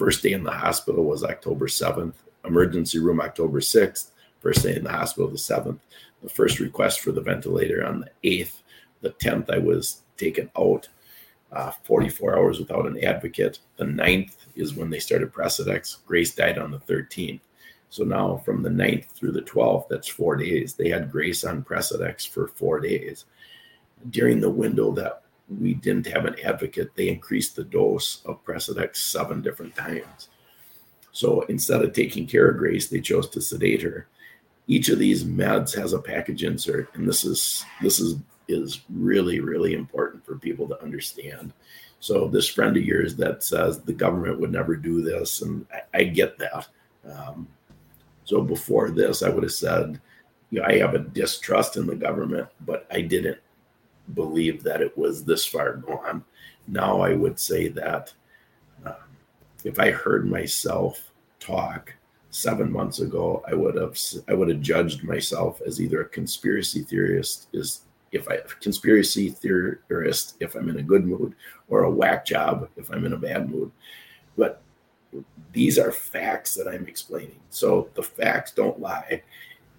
First day in the hospital was October 7th, emergency room October 6th, first day in the hospital the 7th. The first request for the ventilator on the 8th. The 10th, I was taken out uh, 44 hours without an advocate. The 9th is when they started Precedex. Grace died on the 13th. So now from the 9th through the 12th, that's four days. They had Grace on Precedex for four days. During the window that we didn't have an advocate, they increased the dose of Precedex seven different times. So instead of taking care of Grace, they chose to sedate her. Each of these meds has a package insert, and this is this is is really really important for people to understand. So this friend of yours that says the government would never do this, and I, I get that. Um, so before this, I would have said, you know, I have a distrust in the government, but I didn't believe that it was this far gone. Now I would say that um, if I heard myself talk seven months ago, I would have I would have judged myself as either a conspiracy theorist is if I conspiracy theorist if I'm in a good mood, or a whack job if I'm in a bad mood. But these are facts that I'm explaining. So the facts don't lie.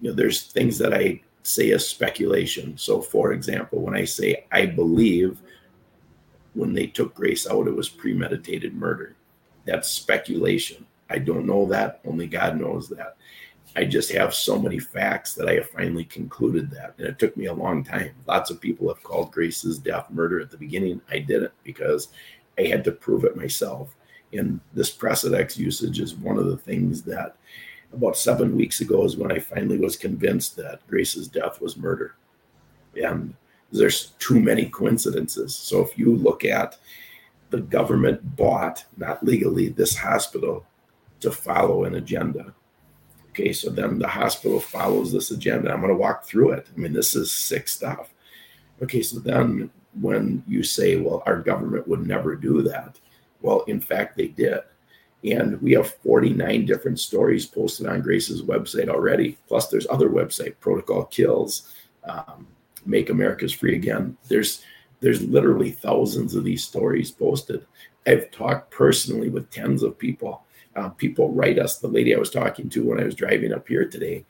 You know, there's things that I say as speculation. So, for example, when I say I believe when they took Grace out, it was premeditated murder. That's speculation. I don't know that. Only God knows that. I just have so many facts that I have finally concluded that. And it took me a long time. Lots of people have called Grace's death murder at the beginning. I didn't because I had to prove it myself. And this Precedex usage is one of the things that about seven weeks ago is when I finally was convinced that Grace's death was murder. And there's too many coincidences. So if you look at the government bought, not legally, this hospital to follow an agenda. Okay, so then the hospital follows this agenda. I'm going to walk through it. I mean, this is sick stuff. Okay, so then when you say, well, our government would never do that, well, in fact, they did. And we have 49 different stories posted on Grace's website already. Plus, there's other website, Protocol Kills, um, Make America's Free Again. There's there's literally thousands of these stories posted. I've talked personally with tens of people. Uh, people write us. The lady I was talking to when I was driving up here today,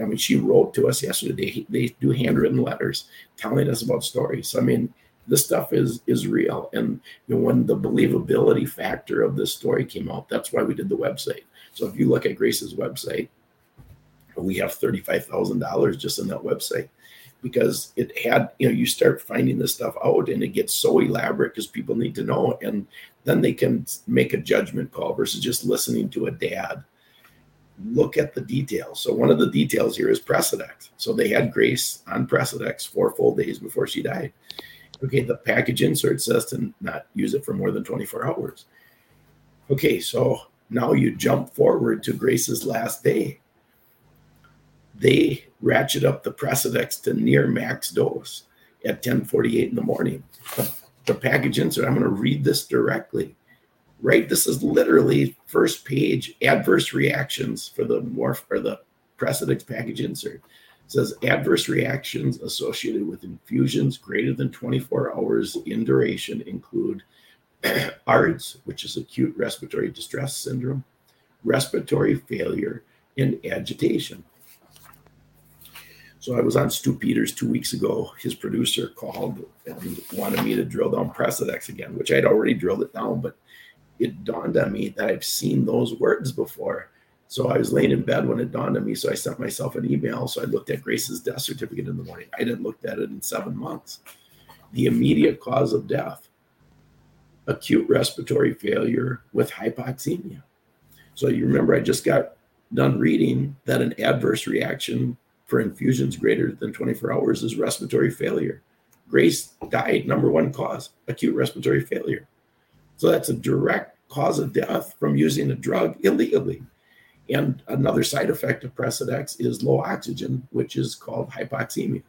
I mean, she wrote to us yesterday. They, they do handwritten letters telling us about stories. I mean, this stuff is is real. And you know, when the believability factor of this story came out, that's why we did the website. So if you look at Grace's website, we have thirty-five thousand dollars just in that website because it had, you know, you start finding this stuff out and it gets so elaborate because people need to know. And then they can make a judgment call versus just listening to a dad. Look at the details. So one of the details here is Precedex. So they had Grace on Precedex four full days before she died. Okay, the package insert says to not use it for more than 24 hours. Okay, so now you jump forward to Grace's last day. They ratchet up the Precedex to near max dose at 10:48 in the morning. The, package insert. I'm going to read this directly. Right, this is literally first page adverse reactions for the morph or the Precedex package insert says adverse reactions associated with infusions greater than 24 hours in duration include ARDS, which is acute respiratory distress syndrome, respiratory failure, and agitation. So I was on Stu Peters two weeks ago. His producer called and wanted me to drill down Precedex again, which I'd already drilled it down, but it dawned on me that I've seen those words before. So I was laying in bed when it dawned on me. So I sent myself an email. So I looked at Grace's death certificate in the morning. I didn't look at it in seven months. The immediate cause of death acute respiratory failure with hypoxemia. So you remember, I just got done reading that an adverse reaction for infusions greater than 24 hours is respiratory failure. Grace died, number one cause, acute respiratory failure. So that's a direct cause of death from using a drug illegally. And another side effect of Precedex is low oxygen, which is called hypoxemia.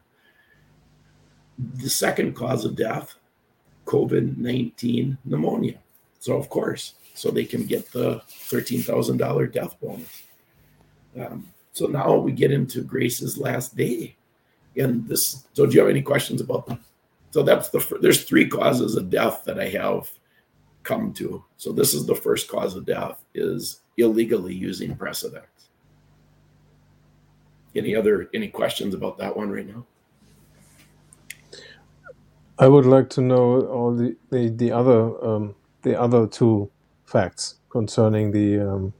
The second cause of death, COVID 19 pneumonia. So, of course, so they can get the $13,000 death bonus. Um, so now we get into Grace's last day. And this, so do you have any questions about that? So that's the, there's three causes of death that I have come to. So this is the first cause of death is illegally using Precedex. Any other any questions about that one right now? I would like to know all the the, the other um, the other two facts concerning the um,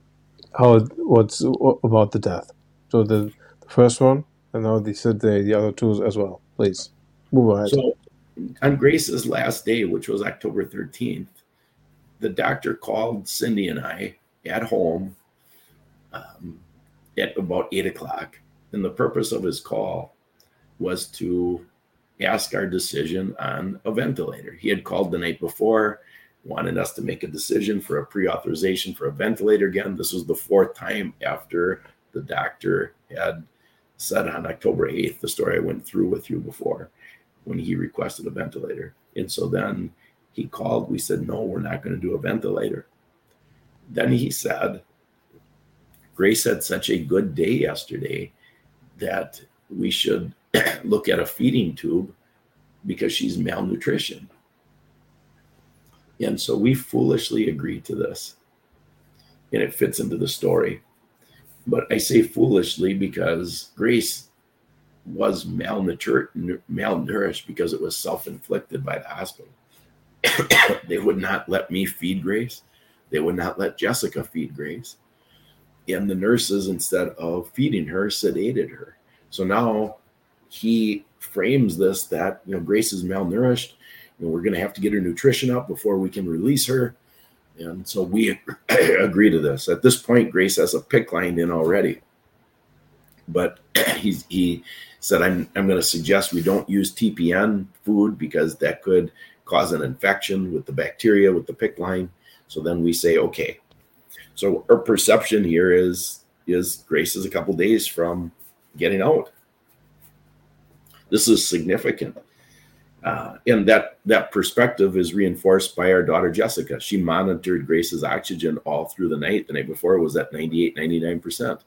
how what's what about the death. So the, the first one, and now they said the the other two as well. Please move ahead. So on Grace's last day, which was October thirteenth, the doctor called Cindy and I at home um, at about eight o'clock. And the purpose of his call was to ask our decision on a ventilator. He had called the night before, wanted us to make a decision for a pre authorization for a ventilator again. This was the fourth time after the doctor had said on October 8th, the story I went through with you before, when he requested a ventilator. And so then he called. We said, no, we're not going to do a ventilator. Then he said, Grace had such a good day yesterday that we should look at a feeding tube because she's malnutrition. And so we foolishly agreed to this. And it fits into the story. But I say foolishly because Grace was malnourished, malnourished because it was self inflicted by the hospital. they would not let me feed Grace. They would not let Jessica feed Grace. And the nurses, instead of feeding her, sedated her. So now he frames this that, you know, Grace is malnourished and we're going to have to get her nutrition up before we can release her. And so we agree to this. At this point, Grace has a PICC line in already. But he's, he said, I'm, I'm going to suggest we don't use TPN food because that could cause an infection with the bacteria, with the PICC line. So then we say, okay. So our perception here is is Grace is a couple days from getting out. This is significant. Uh, and that that perspective is reinforced by our daughter Jessica. She monitored Grace's oxygen all through the night. The night before was at 98, 99%.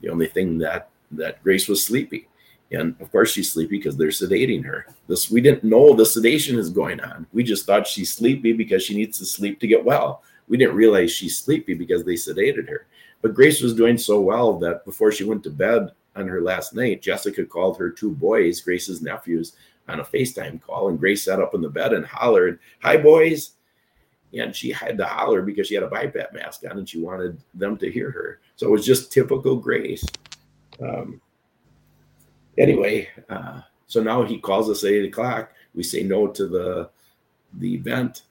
The only thing that that Grace was sleepy. And of course she's sleepy because they're sedating her. This we didn't know the sedation is going on. We just thought she's sleepy because she needs to sleep to get well. We didn't realize she's sleepy because they sedated her. But Grace was doing so well that before she went to bed on her last night, Jessica called her two boys, Grace's nephews, on a FaceTime call. And Grace sat up in the bed and hollered, Hi, boys. And she had to holler because she had a BiPAP mask on and she wanted them to hear her. So it was just typical Grace. Um, anyway, uh, so now he calls us at eight o'clock. We say no to the the vent.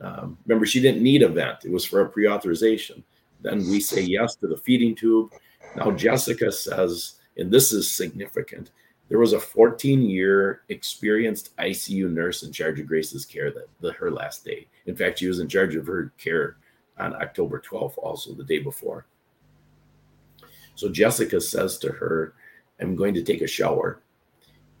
Um, remember, she didn't need a vent; it was for a pre-authorization. Then we say yes to the feeding tube. Now Jessica says, and this is significant. There was a 14-year experienced ICU nurse in charge of Grace's care that the, her last day. In fact, she was in charge of her care on October 12th, also the day before. So Jessica says to her, I'm going to take a shower.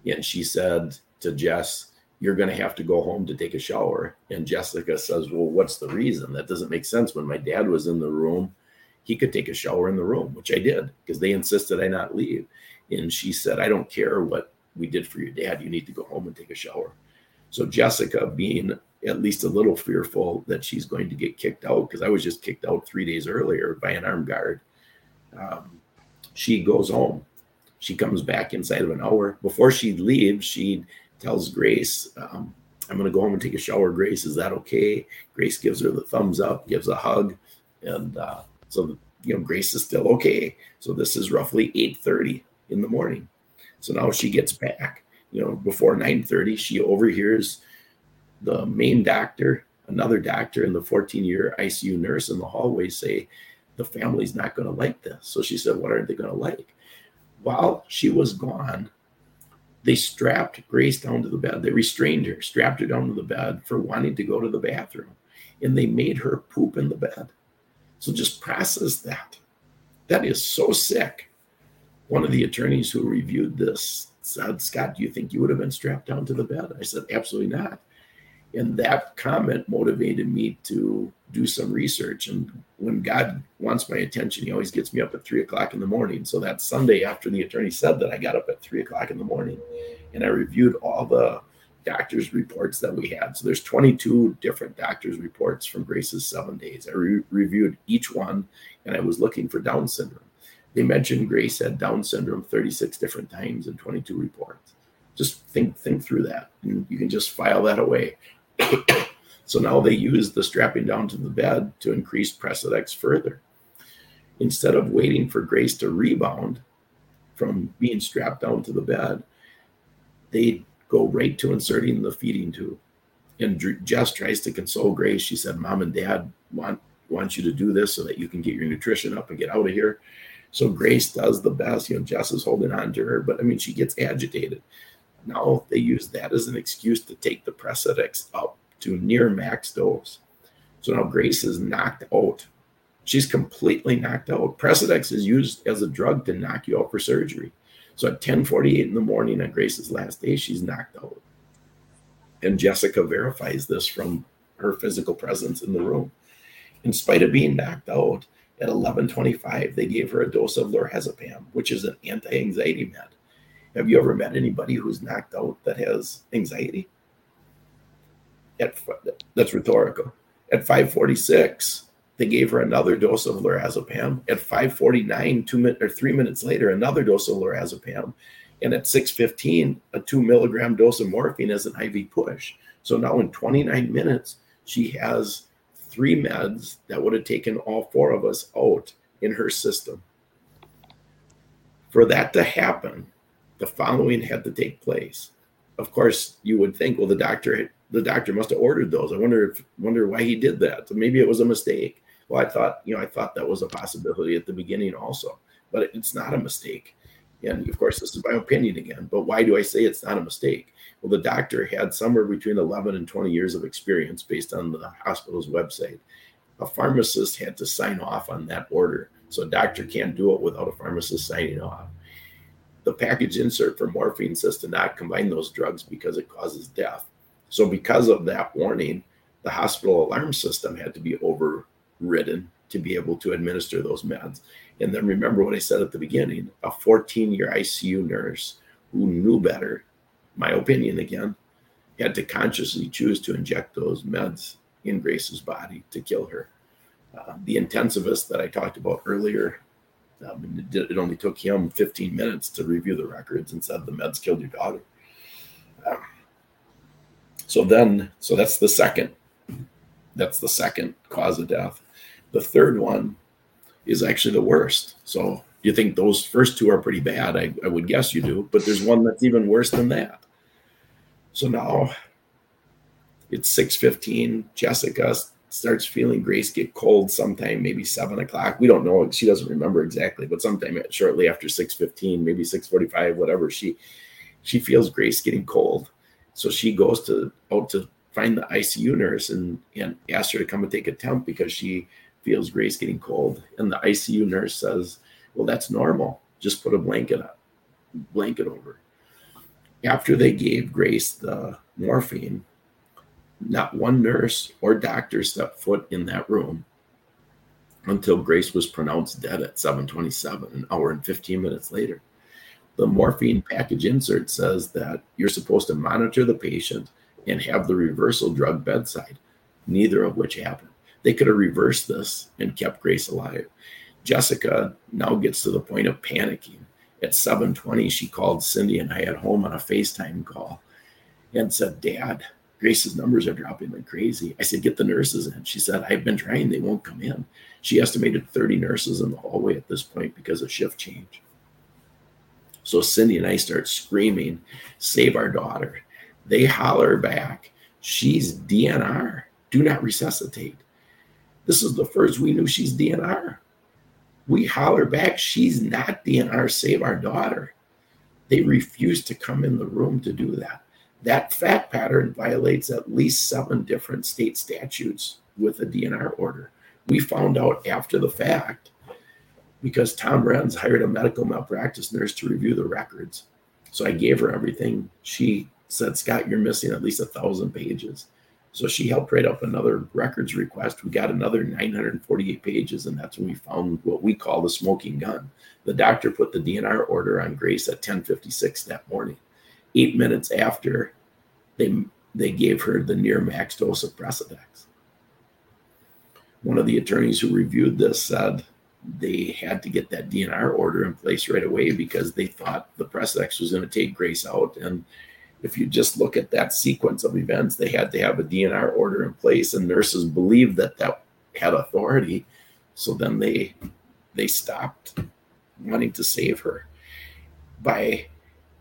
And she said to Jess, You're going to have to go home to take a shower. And Jessica says, Well, what's the reason? That doesn't make sense. When my dad was in the room, he could take a shower in the room, which I did because they insisted I not leave. And she said, I don't care what we did for your dad. You need to go home and take a shower. So Jessica, being at least a little fearful that she's going to get kicked out, because I was just kicked out three days earlier by an armed guard, um, she goes home she comes back inside of an hour. Before she leaves, she tells Grace, um, I'm going to go home and take a shower. Grace, is that okay? Grace gives her the thumbs up, gives a hug. And uh, so, you know, Grace is still okay. So this is roughly 8.30 in the morning. So now she gets back, you know, before 9.30, she overhears the main doctor, another doctor, and the 14-year ICU nurse in the hallway say, the family's not going to like this. So she said, what aren't they going to like? while she was gone, they strapped Grace down to the bed. They restrained her, strapped her down to the bed for wanting to go to the bathroom, and they made her poop in the bed. So just process that. That is so sick. One of the attorneys who reviewed this said, Scott, do you think you would have been strapped down to the bed? I said, absolutely not. And that comment motivated me to do some research. And when God wants my attention, He always gets me up at three o'clock in the morning. So that Sunday after the attorney said that, I got up at three o'clock in the morning and I reviewed all the doctor's reports that we had. So there's 22 different doctor's reports from Grace's seven days. I re- reviewed each one and I was looking for Down syndrome. They mentioned Grace had Down syndrome 36 different times in 22 reports. Just think think through that, and you can just file that away. So now they use the strapping down to the bed to increase Precedex further. Instead of waiting for Grace to rebound from being strapped down to the bed, they go right to inserting the feeding tube. And Jess tries to console Grace. She said, Mom and Dad want, want you to do this so that you can get your nutrition up and get out of here. So Grace does the best. You know, Jess is holding on to her, but I mean, she gets agitated. Now they use that as an excuse to take the Precedex up to near max dose. So now Grace is knocked out. She's completely knocked out. Precedex is used as a drug to knock you out for surgery. So at 10:48 in the morning on Grace's last day, she's knocked out. And Jessica verifies this from her physical presence in the room. In spite of being knocked out, At 11:25, they gave her a dose of lorazepam, which is an anti-anxiety med. Have you ever met anybody who's knocked out that has anxiety? At, that's rhetorical. At 5:46, they gave her another dose of lorazepam. At 5:49, two minutes or three minutes later, another dose of lorazepam, and at 6:15, a two milligram dose of morphine as an IV push. So now in 29 minutes, she has three meds that would have taken all four of us out in her system. For that to happen, the following had to take place. Of course, you would think, well, the doctor the doctor must have ordered those. I wonder if wonder why he did that. So maybe it was a mistake. Well, I thought, you know, I thought that was a possibility at the beginning also, but it's not a mistake. And of course, this is my opinion again. But why do I say it's not a mistake? Well, the doctor had somewhere between 11 and 20 years of experience based on the hospital's website. A pharmacist had to sign off on that order. So a doctor can't do it without a pharmacist signing off. The package insert for morphine says to not combine those drugs because it causes death. So, because of that warning, the hospital alarm system had to be overridden to be able to administer those meds. And then remember what I said at the beginning a 14 year ICU nurse who knew better, my opinion again, had to consciously choose to inject those meds in Grace's body to kill her. Uh, the intensivist that I talked about earlier, um, it, it, only took him 15 minutes to review the records and said the meds killed your daughter. Um, so then, so that's the second. That's the second cause of death. The third one is actually the worst. So you think those first two are pretty bad? I, I would guess you do, but there's one that's even worse than that. So now it's 6:15. Jessica starts feeling Grace get cold sometime, maybe seven o'clock. We don't know. She doesn't remember exactly, but sometime shortly after 6:15, maybe 6:45, whatever. She she feels Grace getting cold. So she goes to out to find the ICU nurse and, and ask her to come and take a temp because she feels Grace getting cold. And the ICU nurse says, Well, that's normal. Just put a blanket up, blanket over. After they gave Grace the morphine, not one nurse or doctor stepped foot in that room until Grace was pronounced dead at 727, an hour and 15 minutes later. The morphine package insert says that you're supposed to monitor the patient and have the reversal drug bedside, neither of which happened. They could have reversed this and kept Grace alive. Jessica now gets to the point of panicking. At 7:20, she called Cindy and I at home on a FaceTime call and said, Dad, Grace's numbers are dropping like crazy. I said, Get the nurses in. She said, I've been trying, they won't come in. She estimated 30 nurses in the hallway at this point because of shift change. So Cindy and I start screaming, Save our daughter. They holler back, She's DNR. Do not resuscitate. This is the first we knew she's DNR. We holler back, She's not DNR. Save our daughter. They refuse to come in the room to do that. That fact pattern violates at least seven different state statutes with a DNR order. We found out after the fact because Tom Renz hired a medical malpractice nurse to review the records. So I gave her everything. She said, Scott, you're missing at least a thousand pages. So she helped write up another records request. We got another 948 pages, and that's when we found what we call the smoking gun. The doctor put the DNR order on Grace at 10:56 that morning. Eight minutes after, they they gave her the near max dose of Precedex. One of the attorneys who reviewed this said they had to get that DNR order in place right away because they thought the Precedex was going to take Grace out. And if you just look at that sequence of events, they had to have a DNR order in place, and nurses believed that that had authority. So then they they stopped wanting to save her by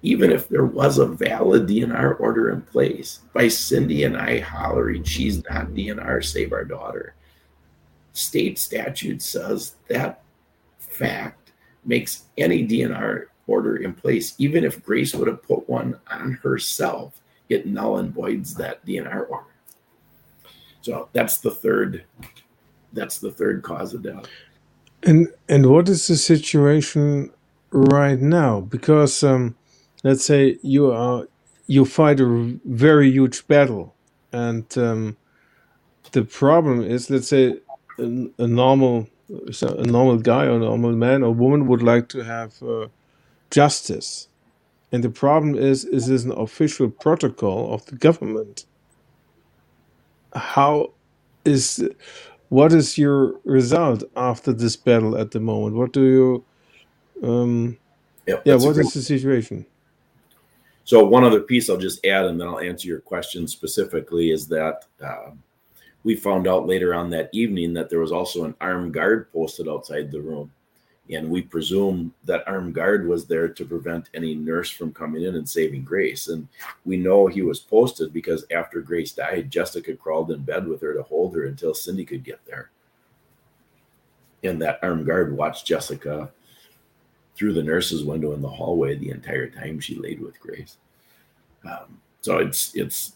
even if there was a valid DNR order in place, by Cindy and I hollering, she's not DNR, save our daughter state statute says that fact makes any DNR order in place, even if Grace would have put one on herself, it null and voids that DNR order. So that's the third. That's the third cause of death. And and what is the situation right now? Because um, let's say you are you fight a very huge battle, and um, the problem is, let's say a, a normal a normal guy or normal man or woman would like to have uh, justice. And the problem is, is this an official protocol of the government? How is what is your result after this battle at the moment? What do you um, yeah, a what is the situation? So one other piece I'll just add, and then I'll answer your question specifically, is that um, we found out later on that evening that there was also an armed guard posted outside the room, and we presume that armed guard was there to prevent any nurse from coming in and saving Grace. And we know he was posted because after Grace died, Jessica crawled in bed with her to hold her until Cindy could get there. And that armed guard watched Jessica through the nurse's window in the hallway the entire time she laid with Grace. Um, so it's it's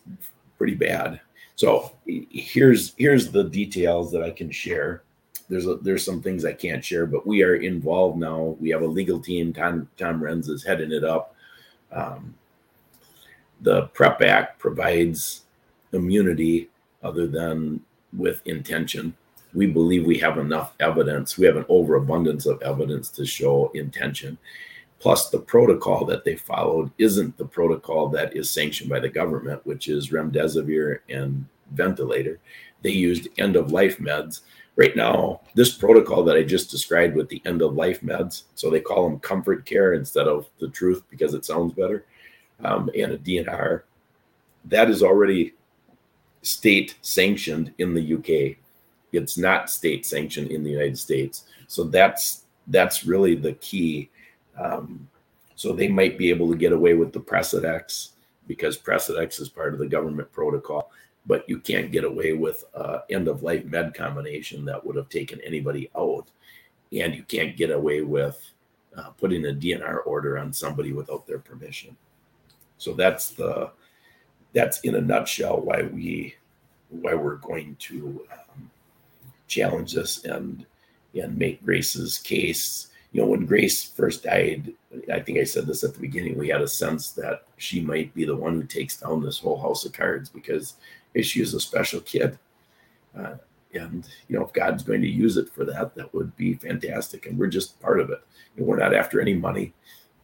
pretty bad. So here's here's the details that I can share. There's a, there's some things I can't share, but we are involved now. We have a legal team. Tom Tom Renz is heading it up. Um, the Prep Act provides immunity other than with intention we believe we have enough evidence. We have an overabundance of evidence to show intention. Plus, the protocol that they followed isn't the protocol that is sanctioned by the government, which is remdesivir and ventilator. They used end of life meds. Right now, this protocol that I just described with the end of life meds, so they call them comfort care instead of the truth because it sounds better, um, and a DNR, that is already state sanctioned in the UK it's not state sanctioned in the United States. So that's that's really the key. Um, so they might be able to get away with the Precedex because Precedex is part of the government protocol, but you can't get away with uh, end of life med combination that would have taken anybody out, and you can't get away with uh, putting a DNR order on somebody without their permission. So that's the that's in a nutshell why we why we're going to um, challenge this and and make Grace's case. You know, when Grace first died, I think I said this at the beginning. We had a sense that she might be the one who takes down this whole house of cards because she is a special kid. Uh, and you know, if God's going to use it for that, that would be fantastic. And we're just part of it. And we're not after any money.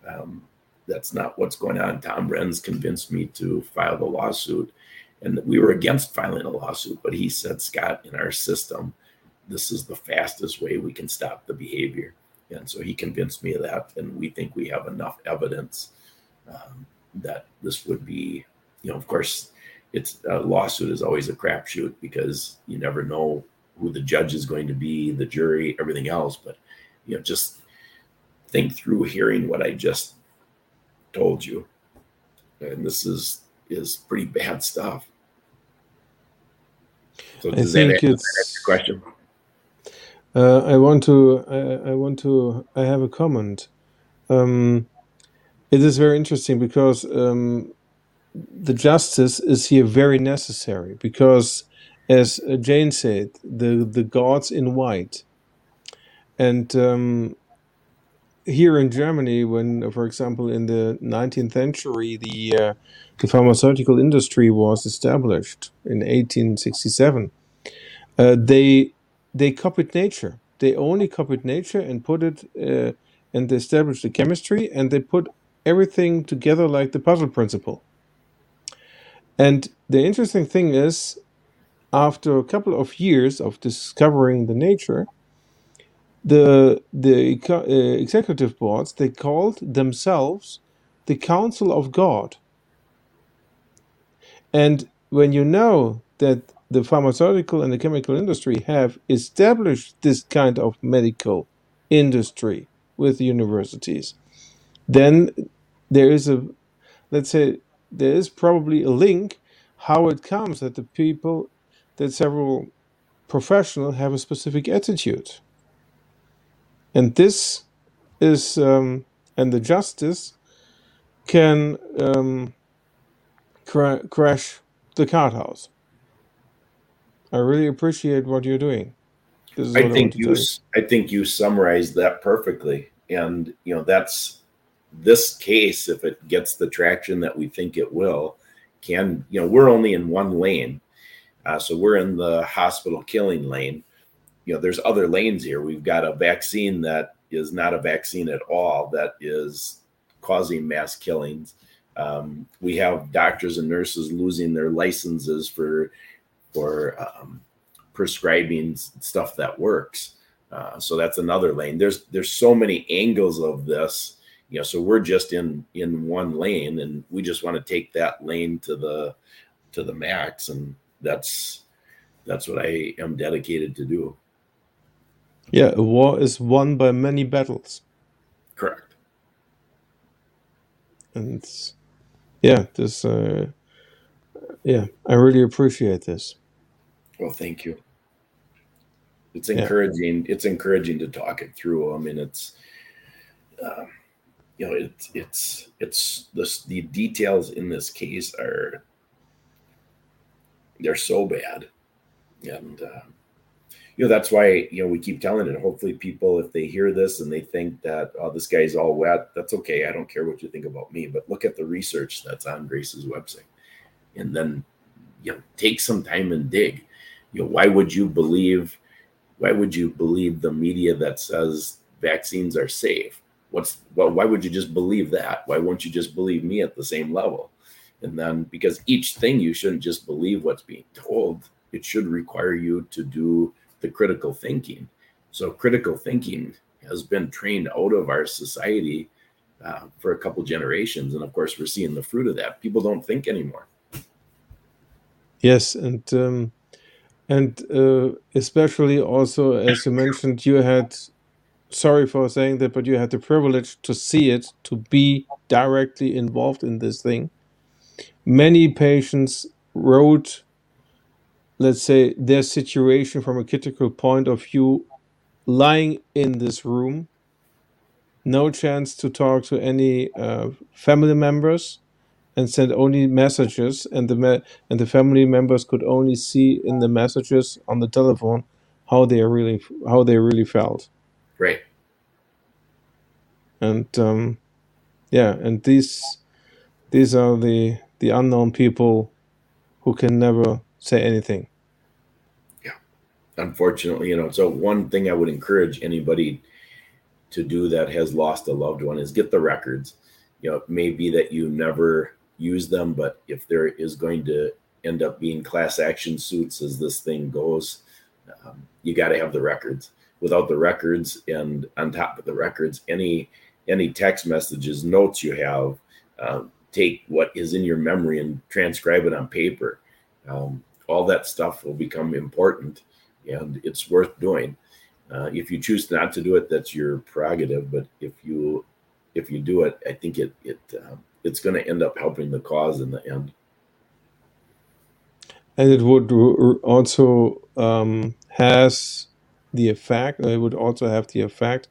Um, that's not what's going on. Tom Renz convinced me to file the lawsuit, and we were against filing a lawsuit, but he said, Scott, in our system, this is the fastest way we can stop the behavior. And so he convinced me of that. And we think we have enough evidence um, that this would be, you know, of course, it's a lawsuit is always a crapshoot because you never know who the judge is going to be, the jury, everything else. But, you know, just think through hearing what I just told you. And this is is pretty bad stuff. So I think it's question. Uh, I want to. I, I, want to. I have a comment. Um, it is very interesting because um, the justice is here very necessary because, as Jane said, the the gods in white, and um, here in Germany, when, for example, in the 19th century, the uh, the pharmaceutical industry was established in 1867, uh, they they copied nature. They only copied nature and put it uh, and they established the chemistry and they put everything together like the puzzle principle. And the interesting thing is, after a couple of years of discovering the nature, the the uh, executive boards they called themselves the Council of God. And when you know that the pharmaceutical and the chemical industry have established this kind of medical industry with universities, then there is a, let's say, there is probably a link how it comes that the people, that several professionals have a specific attitude. And this is, um, and the justice can um, cra- crash the card house. I really appreciate what you're doing. I think you I think you summarized that perfectly. And you know, that's this case, if it gets the traction that we think it will, can you know, we're only in one lane. Uh, so we're in the hospital killing lane. you know, there's other lanes here. We've got a vaccine that is not a vaccine at all that is causing mass killings. Um, we have doctors and nurses losing their licenses for for um, prescribing stuff that works. Uh, so that's another lane. There's there's so many angles of this, you know. So we're just in in one lane, and we just want to take that lane to the to the max, and that's that's what I am dedicated to do. Yeah, a war is won by many battles. Correct. And yeah, this uh, yeah, I really appreciate this. Well, thank you. It's encouraging. Yeah. It's encouraging to talk it through. I mean, it's uh, you know, it's it's it's this the details in this case are they're so bad, and uh, you know that's why you know we keep telling it. Hopefully, people if they hear this and they think that oh this guy's all wet, that's okay. I don't care what you think about me, but look at the research that's on Grace's website, and then you know take some time and dig. You know why would you believe? Why would you believe the media that says vaccines are safe? What's well? Why would you just believe that? Why won't you just believe me at the same level? And then because each thing you shouldn't just believe what's being told, it should require you to do the critical thinking. So critical thinking has been trained out of our society uh, for a couple generations, and of course we're seeing the fruit of that. People don't think anymore. Yes, and um, and uh, especially also as you mentioned, you had sorry for saying that, but you had the privilege to see it, to be directly involved in this thing. Many patients wrote let's say, their situation from a critical point of view lying in this room, no chance to talk to any uh, family members, and send only messages, and the me- and the family members could only see in the messages on the telephone how they really how they really felt. Right. And um, yeah, and these these are the the unknown people who can never say anything. Yeah. Unfortunately, you know, so one thing I would encourage anybody to do that has lost a loved one is get the records. You know, it may be that you never use them, but if there is going to end up being class action suits as this thing goes, um, you got to have the records. Without the records, and on top of the records, any any text messages, notes you have, um, take what is in your memory and transcribe it on paper. Um, all that stuff will become important and it's worth doing. Uh, if you choose not to do it, that's your prerogative. But if you if you do it, I think it it uh, it's going to end up helping the cause in the end. And it would also um, has the effect. It would also have the effect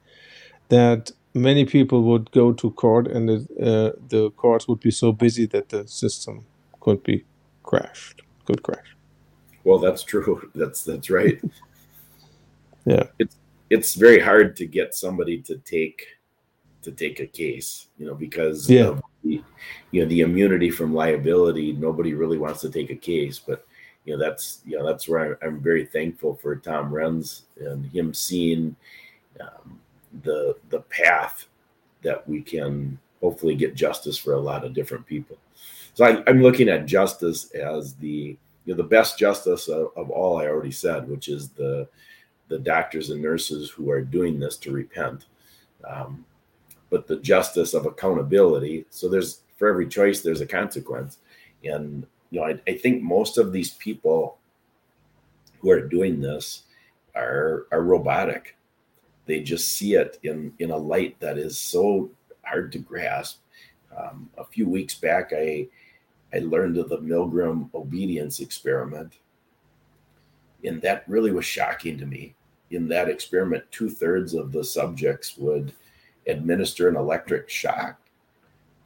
that many people would go to court, and it, uh, the courts would be so busy that the system could be crashed. Could crash. Well, that's true. That's that's right. yeah. It's it's very hard to get somebody to take to take a case, you know, because yeah. the, you know the immunity from liability. Nobody really wants to take a case, but you know that's you know that's where I, am very thankful for Tom Renz and him seeing um, the the path that we can hopefully get justice for a lot of different people. So I, I'm looking at justice as the you know the best justice of, of all I already said, which is the the doctors and nurses who are doing this to repent. Um, but the justice of accountability. So there's for every choice there's a consequence, and you know I, I think most of these people who are doing this are are robotic. They just see it in in a light that is so hard to grasp. Um, a few weeks back, I I learned of the Milgram obedience experiment. And that really was shocking to me. In that experiment, two thirds of the subjects would administer an electric shock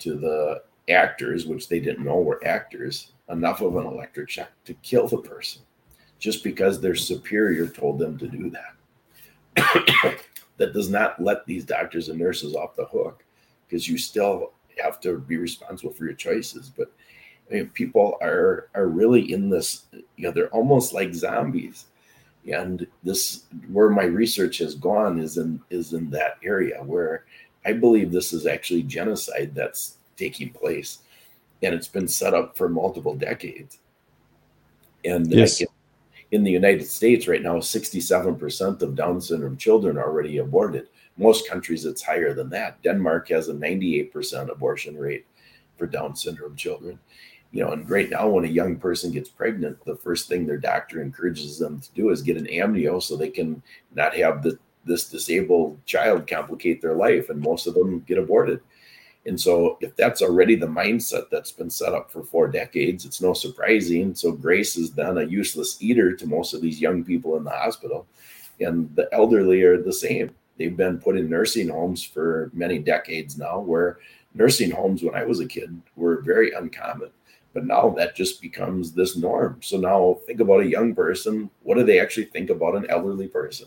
to the actors, which they didn't know were actors, enough of an electric shock to kill the person just because their superior told them to do that. that does not let these doctors and nurses off the hook because you still have to be responsible for your choices. But I mean, people are are really in this. You know, they're almost like zombies, and this where my research has gone is in is in that area where I believe this is actually genocide that's taking place, and it's been set up for multiple decades. And yes. in the United States right now, 67% of Down syndrome children are already aborted. Most countries, it's higher than that. Denmark has a 98% abortion rate for Down syndrome children. You know, and right now, when a young person gets pregnant, the first thing their doctor encourages them to do is get an amnio so they can not have the, this disabled child complicate their life. And most of them get aborted. And so, if that's already the mindset that's been set up for four decades, it's no surprising. So, Grace is then a useless eater to most of these young people in the hospital. And the elderly are the same. They've been put in nursing homes for many decades now, where nursing homes, when I was a kid, were very uncommon. But now that just becomes this norm. So, now think about a young person. What do they actually think about an elderly person?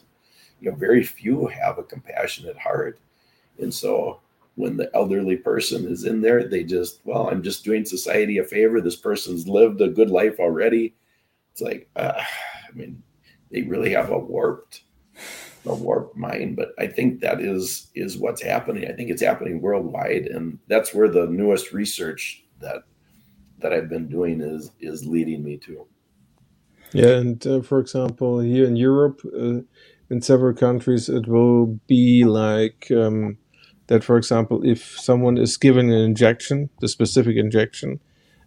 You know, very few have a compassionate heart. And so, when the elderly person is in there, they just, well, I'm just doing society a favor. This person's lived a good life already. It's like, uh, I mean, they really have a warped, a warped mind. But I think that is is what's happening. I think it's happening worldwide, and that's where the newest research that that I've been doing is is leading me to. Yeah, and uh, for example, here in Europe, uh, in several countries, it will be like. Um, that, for example, if someone is given an injection, the specific injection,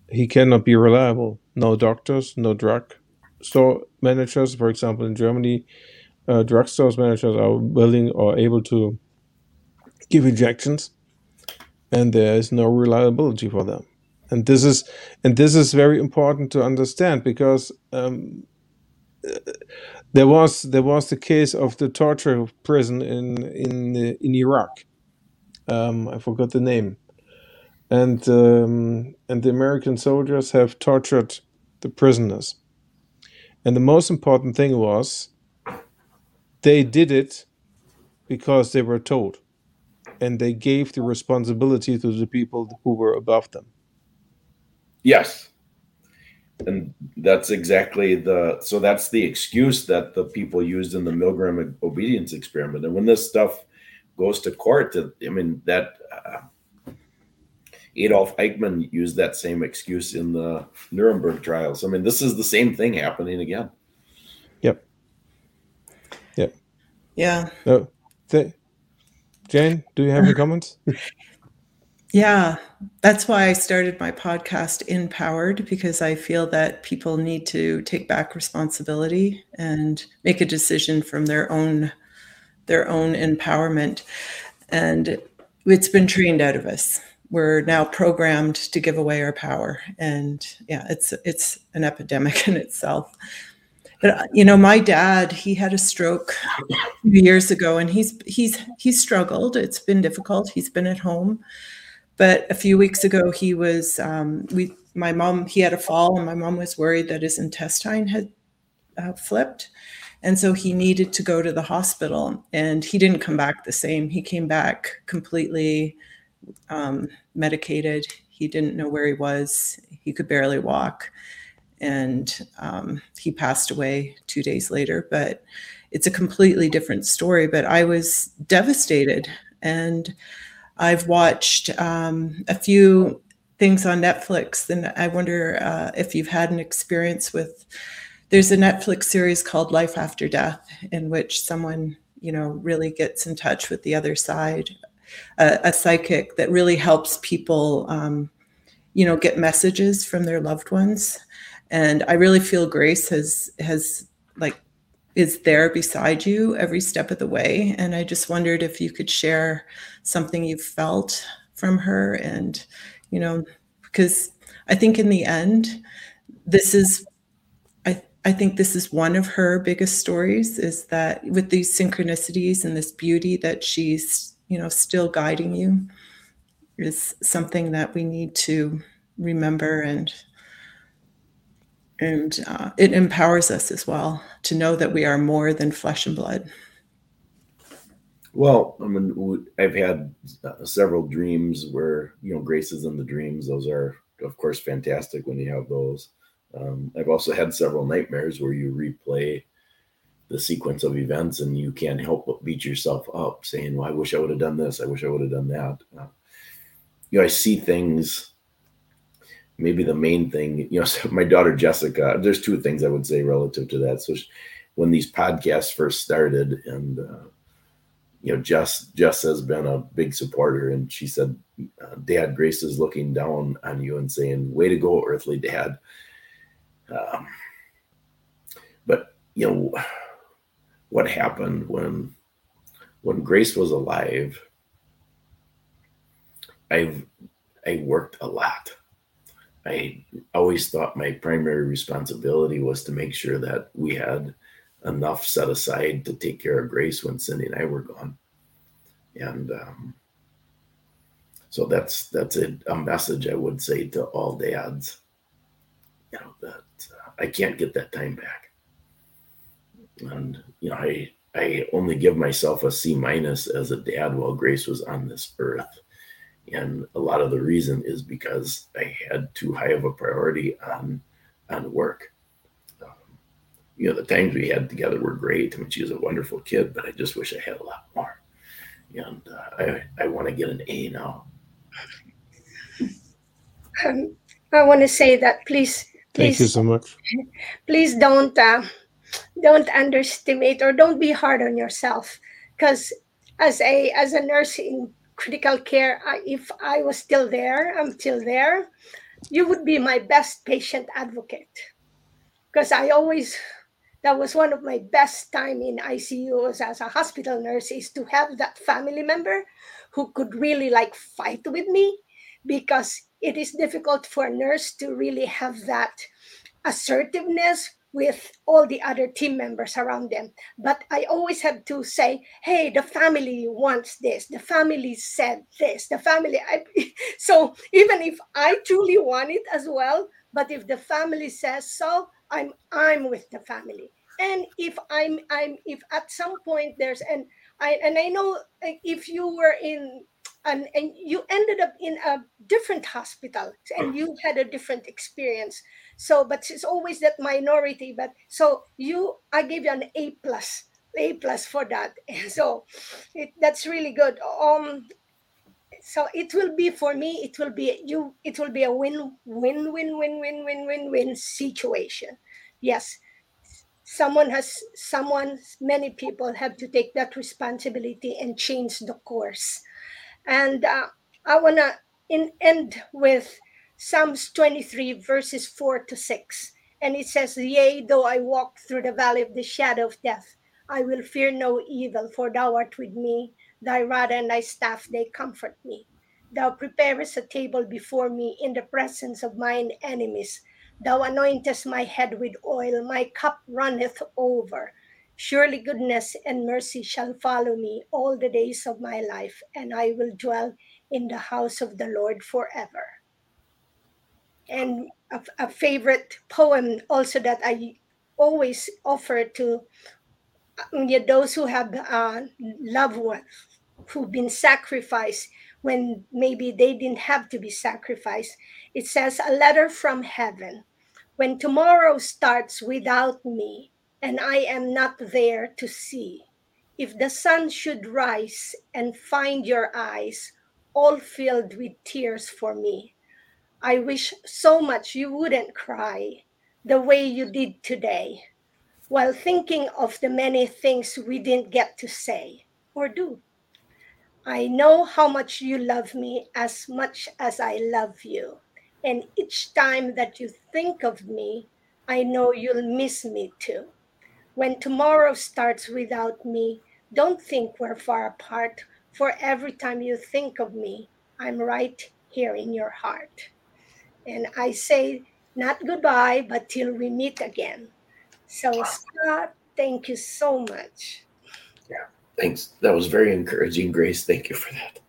he cannot be reliable. No doctors, no drug store managers. For example, in Germany, uh, drugstores managers are willing or able to give injections, and there is no reliability for them. And this is and this is very important to understand because um, there was there was the case of the torture prison in in in Iraq um, I forgot the name. And um, and the American soldiers have tortured the prisoners. And the most important thing was they did it because they were told. And they gave the responsibility to the people who were above them. Yes. And that's exactly the so that's the excuse that the people used in the Milgram obedience experiment. And when this stuff goes to court. To, I mean, that uh, Adolf Eichmann used that same excuse in the Nuremberg trials. I mean, this is the same thing happening again. Yep. Yep. Yeah. Oh, th- Jane, do you have any comments? Yeah, that's why I started my podcast Empowered because I feel that people need to take back responsibility and make a decision from their own their own empowerment. And it's been trained out of us. We're now programmed to give away our power. And yeah, it's it's an epidemic in itself. But you know, my dad, he had a stroke years ago and he's he's he's struggled. It's been difficult. He's been at home. But a few weeks ago he was um, we my mom he had a fall and my mom was worried that his intestine had uh, flipped and so he needed to go to the hospital and he didn't come back the same. He came back completely um, medicated. He didn't know where he was. He could barely walk. And um, he passed away two days later. But it's a completely different story. But I was devastated. And I've watched um, a few things on Netflix. And I wonder uh, if you've had an experience with there's a Netflix series called Life After Death, in which someone, you know, really gets in touch with the other side, a, a psychic that really helps people, um, you know, get messages from their loved ones. And I really feel Grace has has like is there beside you every step of the way. And I just wondered if you could share something you felt from her, and you know, because I think in the end, this is I think this is one of her biggest stories is that with these synchronicities and this beauty that she's, you know, still guiding you is something that we need to remember and and uh, it empowers us as well to know that we are more than flesh and blood. Well, I mean, I've had uh, several dreams where you know Grace is in the dreams. Those are, of course, fantastic when you have those. Um, I've also had several nightmares where you replay the sequence of events and you can't help but beat yourself up saying well i wish i would have done this. I wish i would have done that. Uh, you know i see things. Maybe the main thing you know so my daughter jessica there's two things i would say relative to that. So she, when these podcasts first started and uh, you know jess jess has been a big supporter and she said uh, dad grace is looking down on you and saying way to go earthly dad um, but you know what happened when when Grace was alive. I I worked a lot. I always thought my primary responsibility was to make sure that we had enough set aside to take care of Grace when Cindy and I were gone. And um, so that's that's a, a, message I would say to all dads. You know that uh, I can't get that time back. And you know i i only give myself a c minus as a dad while grace was on this earth. And a lot of the reason is because i had too high of a priority on on work. Um, you know the times we had together were great. I mean, she was a wonderful kid but i just wish i had a lot more. And uh, i i want to get an a now. Um, i want to say that please Please, Thank you so much. Please don't uh, don't underestimate or don't be hard on yourself because as a as a nurse in critical care I, if i was still there i'm still there you would be my best patient advocate because i always that was one of my best time in ICUs as a hospital nurse is to have that family member who could really like fight with me because it is difficult for a nurse to really have that assertiveness with all the other team members around them. But I always have to say, hey, the family wants this. The family said this. The family. I, so even if I truly want it as well, but if the family says so, I'm I'm with the family. And if I'm I'm if at some point there's and I and I know if you were in and, and you ended up in a different hospital and you had a different experience. So but it's always that minority but so you i gave you an a plus a plus for that. And so it, that's really good. Um so it will be for me it will be you it will be a win win win win win win win win situation. Yes. Someone has someone many people have to take that responsibility and change the course and uh, I want to end with Psalms 23, verses 4 to 6. And it says, Yea, though I walk through the valley of the shadow of death, I will fear no evil, for thou art with me. Thy rod and thy staff, they comfort me. Thou preparest a table before me in the presence of mine enemies. Thou anointest my head with oil, my cup runneth over. Surely goodness and mercy shall follow me all the days of my life, and I will dwell in the house of the Lord forever. And a, a favorite poem also that I always offer to um, those who have uh, loved ones who've been sacrificed when maybe they didn't have to be sacrificed. It says, A letter from heaven. When tomorrow starts without me, and I am not there to see. If the sun should rise and find your eyes all filled with tears for me, I wish so much you wouldn't cry the way you did today while thinking of the many things we didn't get to say or do. I know how much you love me as much as I love you. And each time that you think of me, I know you'll miss me too. When tomorrow starts without me, don't think we're far apart, for every time you think of me, I'm right here in your heart. And I say, not goodbye, but till we meet again. So, Scott, thank you so much. Yeah, thanks. That was very encouraging, Grace. Thank you for that.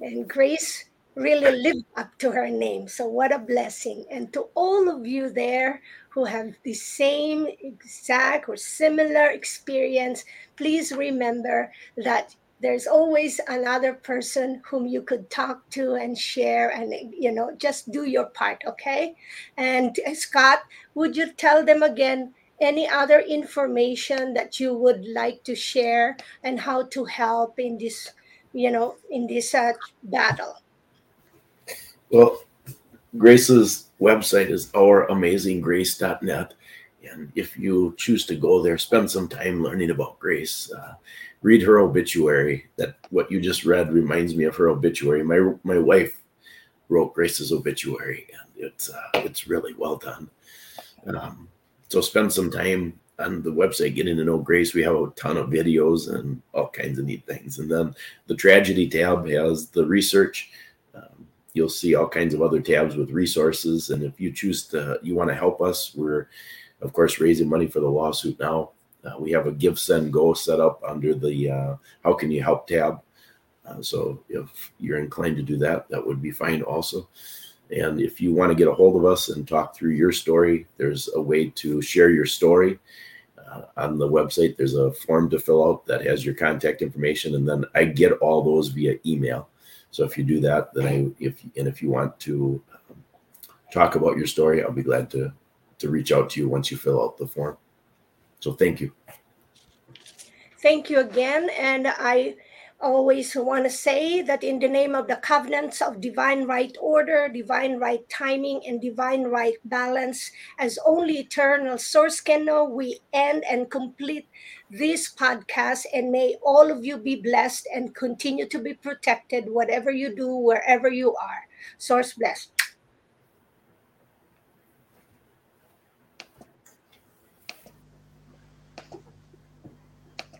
And Grace really lived up to her name. So, what a blessing. And to all of you there who have the same exact or similar experience, please remember that there's always another person whom you could talk to and share and you know just do your part okay and uh, scott would you tell them again any other information that you would like to share and how to help in this, you know, in this uh, battle? Well, Grace's website is ouramazinggrace.net. And if you choose to go there, spend some time learning about Grace. Uh, read her obituary. That what you just read reminds me of her obituary. My my wife wrote Grace's obituary, and it's uh, it's really well done. Um, so spend some time on the website getting to know Grace. We have a ton of videos and all kinds of neat things. And then the tragedy tab has the research. Um, you'll see all kinds of other tabs with resources. And if you choose to, you want to help us, we're of course raising money for the lawsuit now. Uh, we have a GiveSendGo set up under the uh, How Can You Help tab. Uh, so if you're inclined to do that, that would be fine also. And if you want to get a hold of us and talk through your story, there's a way to share your story. Uh, on the website, there's a form to fill out that has your contact information, and then I get all those via email. So if you do that, then I if and if you want to um, talk about your story, I'll be glad to to reach out to you once you fill out the form. So thank you. Thank you again, and I always want to say that in the name of the covenants of divine right order, divine right timing, and divine right balance, as only eternal source can know, we end and complete this podcast. And may all of you be blessed and continue to be protected, whatever you do, wherever you are. Source blessed.